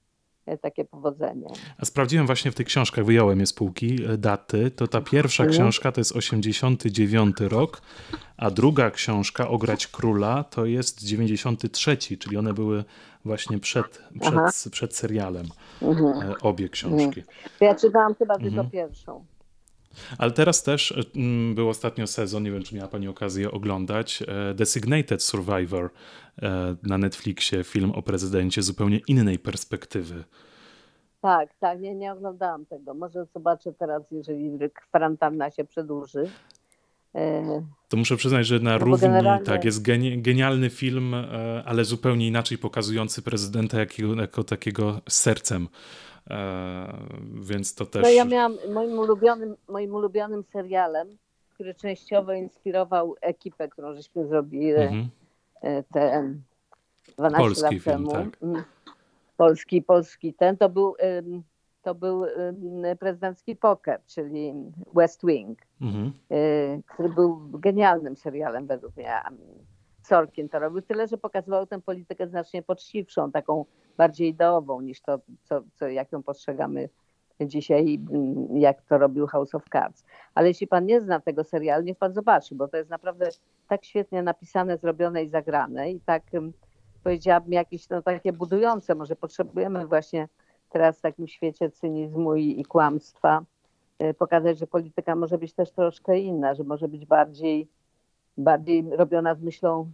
takie powodzenie. A sprawdziłem właśnie w tych książkach, wyjąłem je z półki, daty, to ta pierwsza mhm. książka to jest 89 rok, a druga książka, Ograć Króla, to jest 93, czyli one były właśnie przed, przed, przed serialem, mhm. E, obie książki. Mhm. Ja czytałam chyba tylko mhm. pierwszą. Ale teraz też e, był ostatnio sezon, nie wiem czy miała Pani okazję oglądać, e, Designated Survivor na Netflixie, film o prezydencie zupełnie innej perspektywy. Tak, tak, nie, nie oglądałam tego. Może zobaczę teraz, jeżeli kwarantanna się przedłuży. To muszę przyznać, że na no równi generalnie... tak, jest genialny film, e, ale zupełnie inaczej pokazujący prezydenta jako, jako takiego sercem. E, więc to też. No ja miałam moim ulubionym, moim ulubionym serialem, który częściowo inspirował ekipę, którą żeśmy zrobili mhm. E, te 12 Polski lat film, temu. Tak. Mm. Polski, polski ten to był to był prezydencki poker, czyli West Wing, mhm. Który był genialnym serialem według mnie. Sorkin to robił tyle, że pokazywał tę politykę znacznie poczciwszą, taką bardziej ideową niż to, co, co, jak ją postrzegamy dzisiaj, jak to robił House of Cards. Ale jeśli pan nie zna tego serialu, niech pan zobaczy, bo to jest naprawdę tak świetnie napisane, zrobione i zagrane i tak powiedziałabym jakieś no, takie budujące. Może potrzebujemy właśnie teraz w takim świecie cynizmu i, i kłamstwa e, pokazać, że polityka może być też troszkę inna, że może być bardziej, bardziej robiona z myślą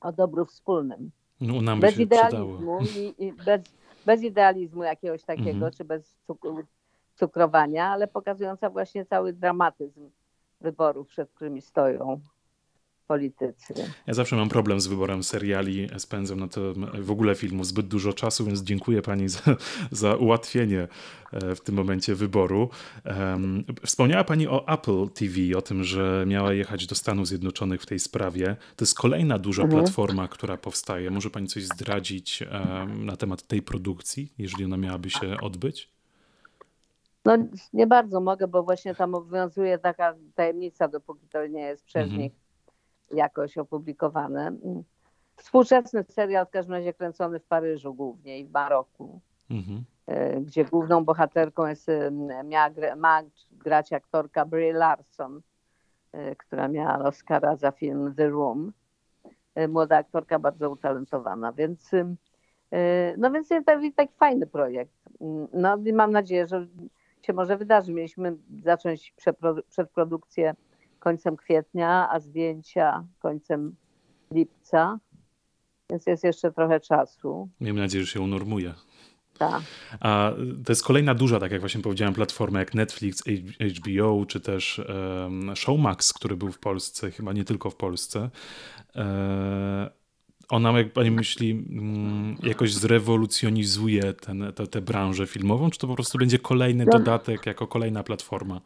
o dobru wspólnym. No, nam bez idealizmu i, i, bez, bez idealizmu jakiegoś takiego, mhm. czy bez cukrowania, ale pokazująca właśnie cały dramatyzm wyborów, przed którymi stoją politycy. Ja zawsze mam problem z wyborem seriali, spędzam na to w ogóle filmów zbyt dużo czasu, więc dziękuję pani za, za ułatwienie e, w tym momencie wyboru. Wspomniała pani o Apple TV, o tym, że miała jechać do Stanów Zjednoczonych w tej sprawie. To jest kolejna duża mhm. platforma, która powstaje. Może pani coś zdradzić na temat tej produkcji, jeżeli ona miałaby się odbyć? No nie bardzo mogę, bo właśnie tam obowiązuje taka tajemnica, dopóki to nie jest przez mhm. nich jakoś opublikowane. Współczesny serial w każdym razie kręcony w Paryżu głównie i w Maroku, mhm. E, gdzie główną bohaterką jest e, Mag grać aktorka Brie Larson, która miała Oscara za film The Room. Młoda aktorka, bardzo utalentowana, więc no więc jest taki, taki fajny projekt. No i mam nadzieję, że się może wydarzy. Mieliśmy zacząć przedprodukcję końcem kwietnia, a zdjęcia końcem lipca, więc jest jeszcze trochę czasu. Miejmy nadzieję, że się unormuje. Tak. A to jest kolejna duża, tak jak właśnie powiedziałem, platforma jak Netflix, HBO, czy też um, Showmax, który był w Polsce, chyba nie tylko w Polsce. E, ona, jak pani myśli, mm, jakoś zrewolucjonizuje tę branżę filmową, czy to po prostu będzie kolejny no. dodatek jako kolejna platforma?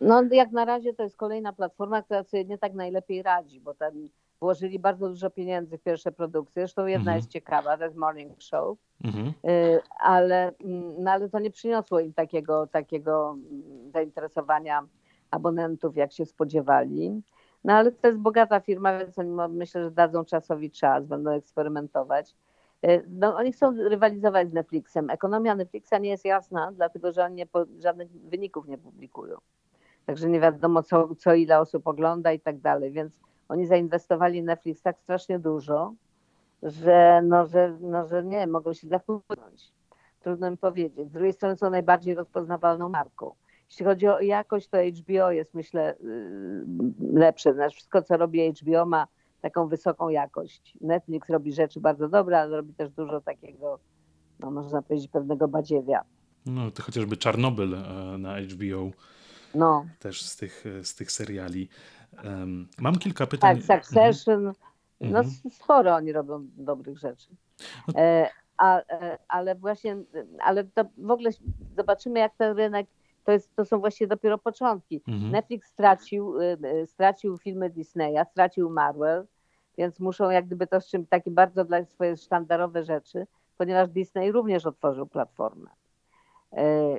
No jak na razie to jest kolejna platforma, która sobie nie tak najlepiej radzi, bo tam włożyli bardzo dużo pieniędzy w pierwsze produkcje. Zresztą jedna mhm. jest ciekawa, to jest Morning Show, mhm. Y, ale, mm, no, ale to nie przyniosło im takiego, takiego mm, zainteresowania abonentów, jak się spodziewali. No ale to jest bogata firma, więc oni myślę, że dadzą czasowi czas, będą eksperymentować. Y, no, oni chcą rywalizować z Netflixem. Ekonomia Netflixa nie jest jasna, dlatego że oni nie, żadnych wyników nie publikują. Także nie wiadomo, co, co ile osób ogląda i tak dalej. Więc oni zainwestowali w Netflix tak strasznie dużo, że, no, że, no, że nie, mogą się zachłynąć. Trudno mi powiedzieć. Z drugiej strony są najbardziej rozpoznawalną marką. Jeśli chodzi o jakość, to HBO jest myślę y, lepsze. Znaczy wszystko, co robi HBO ma taką wysoką jakość. Netflix robi rzeczy bardzo dobre, ale robi też dużo takiego, no można powiedzieć, pewnego badziewia. No to chociażby Czarnobyl e, na HBO. No. Też z tych, z tych seriali. Um, mam kilka pytań. Tak, Succession. Mhm. No sporo oni robią dobrych rzeczy. No e, a, e, ale właśnie, ale to w ogóle zobaczymy, jak ten rynek, to, jest, to są właśnie dopiero początki. Mhm. Netflix stracił, e, e, stracił filmy Disneya, stracił Marvel, więc muszą jak gdyby to z czym takie bardzo dla swoje sztandarowe rzeczy, ponieważ Disney również otworzył platformę.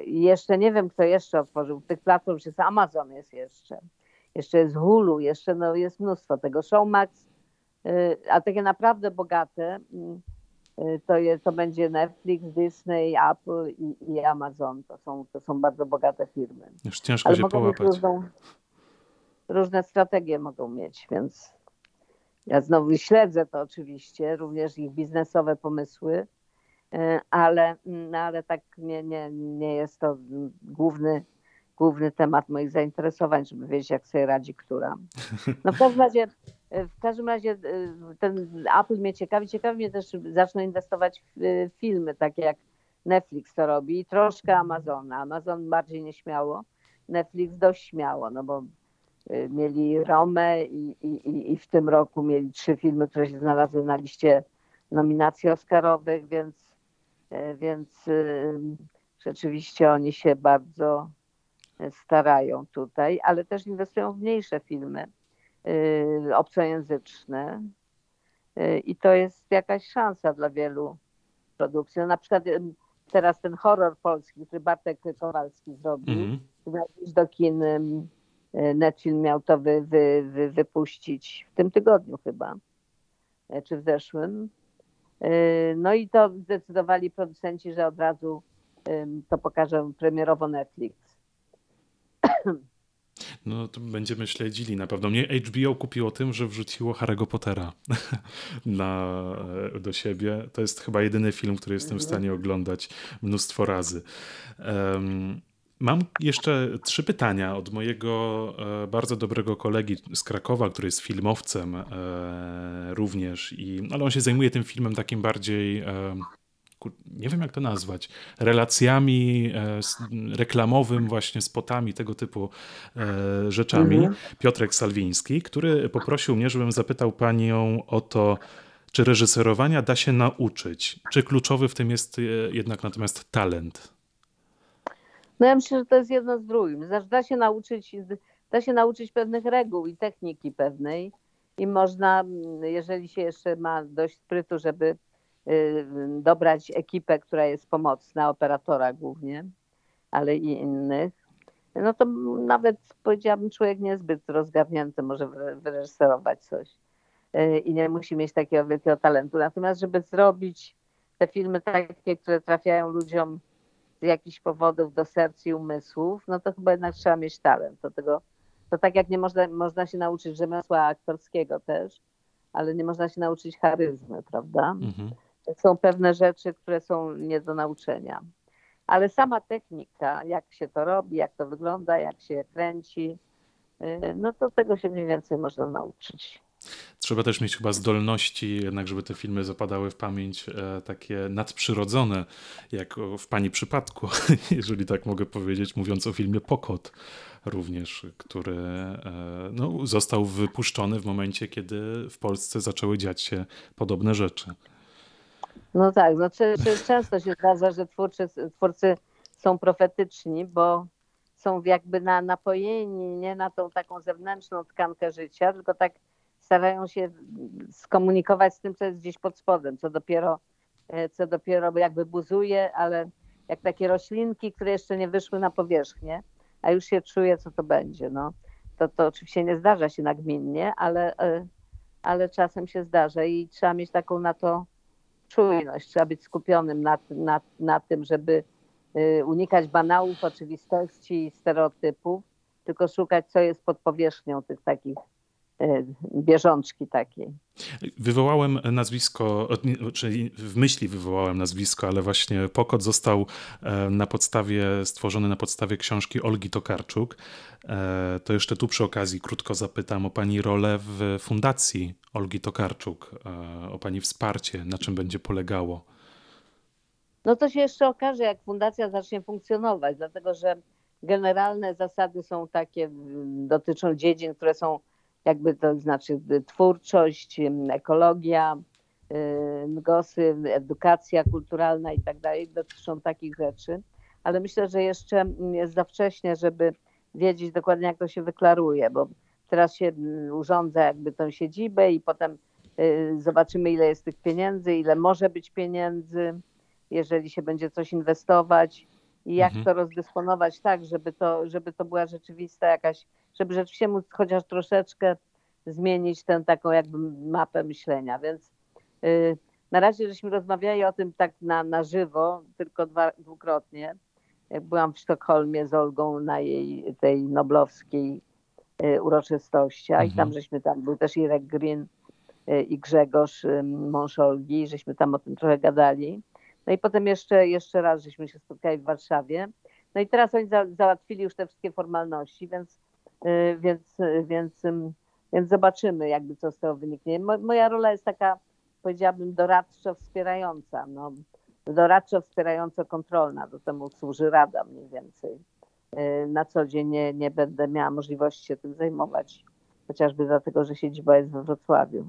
Jeszcze nie wiem, kto jeszcze otworzył. Tych platform jest Amazon jest jeszcze. Jeszcze jest Hulu, jeszcze no, jest mnóstwo tego. Showmax, a takie naprawdę bogate Y, to, jest, to będzie Netflix, Disney, Apple i, i, Amazon. To są, to są bardzo bogate firmy. Już ciężko Ale się połapać. Różną, różne strategie mogą mieć, więc ja znowu śledzę to oczywiście, również ich biznesowe pomysły, ale, no, ale tak nie, nie, nie jest to główny, główny temat moich zainteresowań, żeby wiedzieć, jak sobie radzi która. No w każdym razie w każdym razie e, ten Apple mnie ciekawi. Ciekawi mnie też, zaczną inwestować w e, filmy, takie jak Netflix to robi, i troszkę Amazona. Amazon bardziej nieśmiało, Netflix dość śmiało, no bo e, mieli Romę i, i, i w tym roku mieli trzy filmy, które się znalazły na liście nominacji Oscarowych, więc, więc rzeczywiście oni się bardzo starają tutaj, ale też inwestują w mniejsze filmy Y, obcojęzyczne y, i to jest jakaś szansa dla wielu produkcji. No na przykład y, teraz ten horror polski, który Bartek Kowalski zrobił, mm. miał iść do kin, Netfilm miał to wy, wy, wy, wypuścić w tym tygodniu chyba, czy w zeszłym. No i to zdecydowali producenci, że od razu to pokażę premierowo Netflix. No to będziemy śledzili na pewno. Mnie HBO kupiło tym, że wrzuciło Harry'ego Pottera na, e, do siebie. To jest chyba jedyny film, który jestem w mhm. stanie oglądać mnóstwo razy. Um, Mam jeszcze trzy pytania od mojego e, bardzo dobrego kolegi z Krakowa, który jest filmowcem e, również, i, ale on się zajmuje tym filmem takim bardziej nie wiem jak to nazwać, relacjami e, reklamowym, właśnie spotami, tego typu e, rzeczami. Mhm. Piotrek Salwiński, który poprosił mnie, żebym zapytał panią o to, czy reżyserowania da się nauczyć? Czy kluczowy w tym jest e, jednak natomiast talent? No ja myślę, że to jest jedno z drugim. Znaczy, da się nauczyć, da się nauczyć pewnych reguł i techniki pewnej i można, jeżeli się jeszcze ma dość sprytu, żeby Y, dobrać ekipę, która jest pomocna, operatora głównie, ale i innych, no to nawet powiedziałabym, człowiek niezbyt rozgarnięty może wyreżyserować coś y, i nie musi mieć takiego wielkiego talentu. Natomiast, żeby zrobić te filmy takie, które trafiają ludziom z jakichś powodów do serc i umysłów, no to chyba jednak trzeba mieć talent. Do tego, to tak jak nie można, można się nauczyć rzemiosła aktorskiego też, ale nie można się nauczyć charyzmy, prawda? Mhm. Są pewne rzeczy, które są nie do nauczenia. Ale sama technika, jak się to robi, jak to wygląda, jak się kręci, y, no to tego się mniej więcej można nauczyć. Trzeba też mieć chyba zdolności, jednak, żeby te filmy zapadały w pamięć e, takie nadprzyrodzone, jak w pani przypadku, jeżeli tak mogę powiedzieć, mówiąc o filmie Pokot również, który e, no, został wypuszczony w momencie, kiedy w Polsce zaczęły dziać się podobne rzeczy. No tak, no, często się zdarza, że twórcy, twórcy są profetyczni, bo są jakby na, napojeni nie na tą taką zewnętrzną tkankę życia, tylko tak starają się skomunikować z tym, co jest gdzieś pod spodem, co dopiero, e, co dopiero jakby buzuje, ale jak takie roślinki, które jeszcze nie wyszły na powierzchnię, a już się czuje, co to będzie. No. To, to oczywiście nie zdarza się nagminnie, ale, e, ale czasem się zdarza i trzeba mieć taką na to czujność, trzeba być skupionym na, na, na tym, żeby e, unikać banałów, oczywistości i stereotypów, tylko szukać, co jest pod powierzchnią tych takich bieżączki takiej. Wywołałem nazwisko, czyli w myśli wywołałem nazwisko, ale właśnie Pokot został e, na podstawie, stworzony na podstawie książki Olgi Tokarczuk. E, to jeszcze tu przy okazji krótko zapytam o Pani rolę w fundacji Olgi Tokarczuk, e, o Pani wsparcie, na czym będzie polegało. No to się jeszcze okaże, jak fundacja zacznie funkcjonować, dlatego że generalne zasady są takie, dotyczą dziedzin, które są jakby to znaczy twórczość, ekologia, ngosy, edukacja kulturalna i tak dalej, dotyczą takich rzeczy. Ale myślę, że jeszcze jest za wcześnie, żeby wiedzieć dokładnie, jak to się wyklaruje, bo teraz się urządza jakby tą siedzibę i potem y, zobaczymy, ile jest tych pieniędzy, ile może być pieniędzy, jeżeli się będzie coś inwestować i jak mhm. to rozdysponować tak, żeby to, żeby to była rzeczywista jakaś żeby rzeczywiście móc chociaż troszeczkę zmienić tę taką jakby mapę myślenia. Więc yy, na razie żeśmy rozmawiali o tym tak na, na żywo, tylko dwa, dwukrotnie. Jak byłam w Sztokholmie z Olgą na jej tej noblowskiej yy, uroczystości, a i tam mhm. żeśmy tam, był też Irek Green yy, i Grzegorz, y, mąż Olgi, żeśmy tam o tym trochę gadali. No i potem jeszcze, jeszcze raz żeśmy się spotkali w Warszawie. No i teraz oni za, załatwili już te wszystkie formalności, więc Y, więc, więc, więc zobaczymy jakby co z tego wyniknie. Moja rola jest taka, powiedziałabym, doradczo wspierająca, no, doradczo wspierająco kontrolna, do temu służy rada mniej więcej. Y, na co dzień nie, nie będę miała możliwości się tym zajmować, chociażby dlatego, że siedziba jest we Wrocławiu.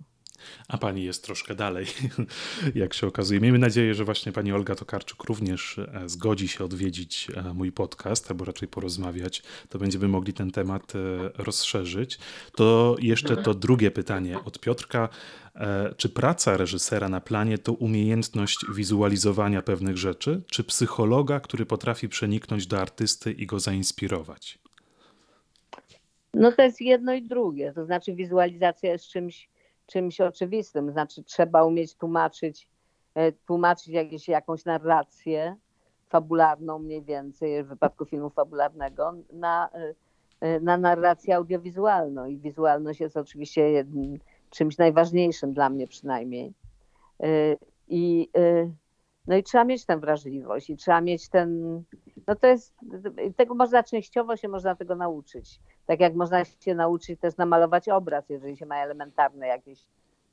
A pani jest troszkę dalej, jak się okazuje. Miejmy nadzieję, że właśnie pani Olga Tokarczuk również e, zgodzi się odwiedzić e, mój podcast, albo raczej porozmawiać. To będziemy mogli ten temat e, rozszerzyć. To jeszcze to drugie pytanie od Piotrka. Czy praca reżysera na planie to umiejętność wizualizowania pewnych rzeczy, czy psychologa, który potrafi przeniknąć do artysty i go zainspirować? No to jest jedno i drugie. To znaczy wizualizacja jest czymś czymś oczywistym. Znaczy trzeba umieć tłumaczyć, e, tłumaczyć jakieś, jakąś narrację fabularną mniej więcej, w wypadku filmu fabularnego, na, e, e, na narrację audiowizualną. I wizualność jest oczywiście czymś najważniejszym dla mnie przynajmniej. I, no i trzeba mieć tę wrażliwość i trzeba mieć ten, no to jest, tego można częściowo się można tego nauczyć. Tak jak można się nauczyć też namalować obraz, jeżeli się ma elementarne jakieś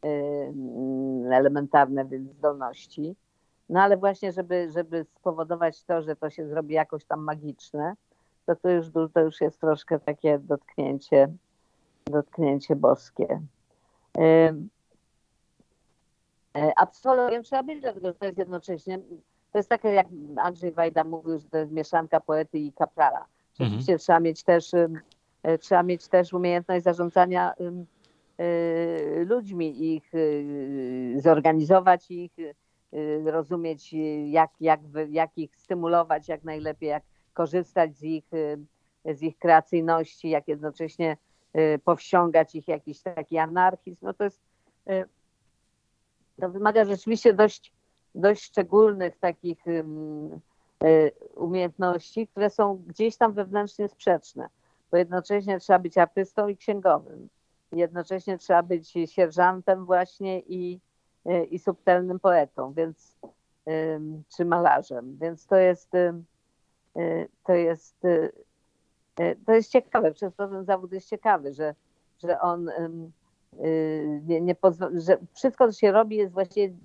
yy, elementarne zdolności. No ale właśnie, żeby, żeby spowodować to, że to się zrobi jakoś tam magiczne, to to już, to już jest troszkę takie dotknięcie, dotknięcie boskie. Yy, a psychologiem trzeba być, dlatego że to jest jednocześnie, to jest takie jak Andrzej Wajda mówił, że to jest mieszanka poety i kaprala. Rzeczywiście mhm. trzeba mieć też E, trzeba mieć też umiejętność zarządzania e, ludźmi, ich e, zorganizować ich, rozumieć jak, jak, jak ich stymulować jak najlepiej, jak korzystać z ich, z ich kreacyjności, jak jednocześnie powściągać ich jakiś taki anarchizm. No to jest to wymaga rzeczywiście dość, dość szczególnych takich umiejętności, które są gdzieś tam wewnętrznie sprzeczne, bo jednocześnie trzeba być artystą i księgowym. Jednocześnie trzeba być sierżantem właśnie i, i subtelnym poetą, więc czy malarzem. Więc to jest to jest to jest ciekawe, przez to ten zawód jest ciekawy, że, że on nie, nie pozwala, że wszystko, co się robi jest właściwie,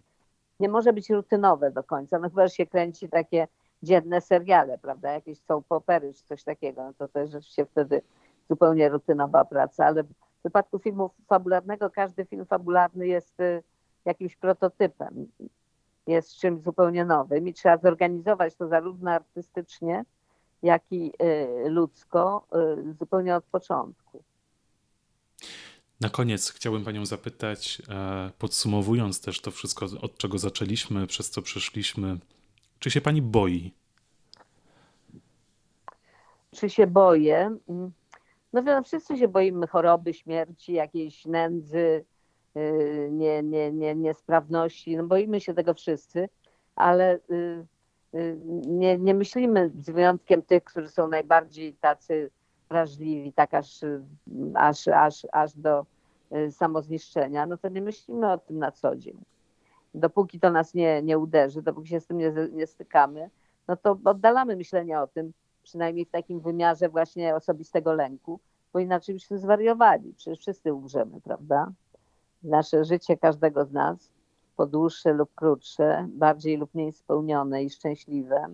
nie może być rutynowe do końca. No chyba, że się kręci takie dzienne seriale, prawda, jakieś soap opery czy coś takiego, no to też rzeczywiście wtedy zupełnie rutynowa praca, ale w przypadku filmu fabularnego każdy film fabularny jest y, jakimś prototypem, jest czymś zupełnie nowym i trzeba zorganizować to zarówno artystycznie, jak i y, ludzko y, zupełnie od początku. Na koniec chciałbym Panią zapytać, e, podsumowując też to wszystko, od czego zaczęliśmy, przez co przeszliśmy, czy się Pani boi? Czy się boję? Mm. No wiadomo, wszyscy się boimy choroby, śmierci, jakiejś nędzy, y, nie, nie, nie, niesprawności. No boimy się tego wszyscy, ale nie, nie myślimy z wyjątkiem tych, którzy są najbardziej tacy wrażliwi, tak aż, aż, aż, aż do y, samozniszczenia, no to nie myślimy o tym na co dzień. Dopóki to nas nie, nie uderzy, dopóki się z tym nie, nie stykamy, no to oddalamy myślenie o tym, przynajmniej w takim wymiarze właśnie osobistego lęku, bo inaczej byśmy zwariowali. Przecież wszyscy umrzemy, prawda? Nasze życie każdego z nas, po dłuższe lub krótsze, bardziej lub mniej spełnione i szczęśliwe,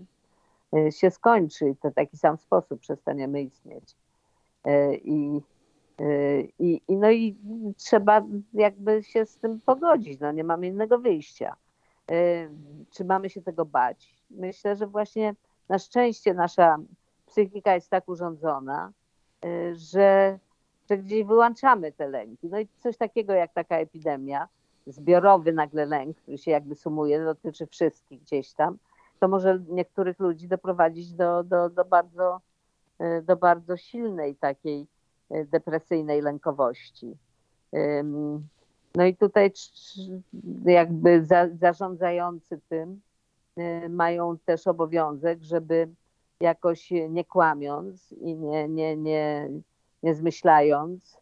y, się skończy i to w taki sam sposób przestaniemy istnieć. E, I, e, i, i, no i trzeba jakby się z tym pogodzić, no nie mamy innego wyjścia. E, czy mamy się tego bać? Myślę, że właśnie na szczęście nasza psychika jest tak urządzona, że, że gdzieś wyłączamy te lęki. No i coś takiego jak taka epidemia, zbiorowy nagle lęk, który się jakby sumuje, dotyczy wszystkich gdzieś tam, to może niektórych ludzi doprowadzić do, do, do bardzo do bardzo silnej takiej e, depresyjnej lękowości. No i tutaj jakby za, zarządzający tym e, mają też obowiązek, żeby jakoś nie kłamiąc i nie, nie, nie, nie zmyślając,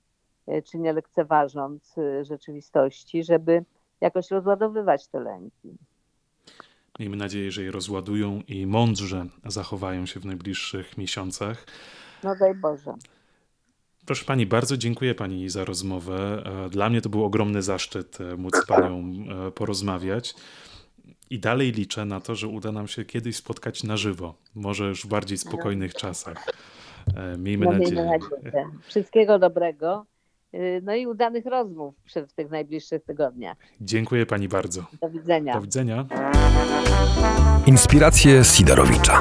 czy nie lekceważąc rzeczywistości, żeby jakoś rozładowywać te lęki. Miejmy nadzieję, że je rozładują i mądrze zachowają się w najbliższych miesiącach. No daj Boże. Proszę Pani, bardzo dziękuję Pani za rozmowę. E, dla mnie to był ogromny zaszczyt e, móc z Panią e, porozmawiać. I dalej liczę na to, że uda nam się kiedyś spotkać na żywo, może już w bardziej spokojnych czasach. Miejmy no, nadzieję. nadzieję. Wszystkiego dobrego. Y, no i udanych rozmów w tych najbliższych tygodniach. Dziękuję pani bardzo. Do widzenia. Do widzenia. Inspiracje Sidorowicza.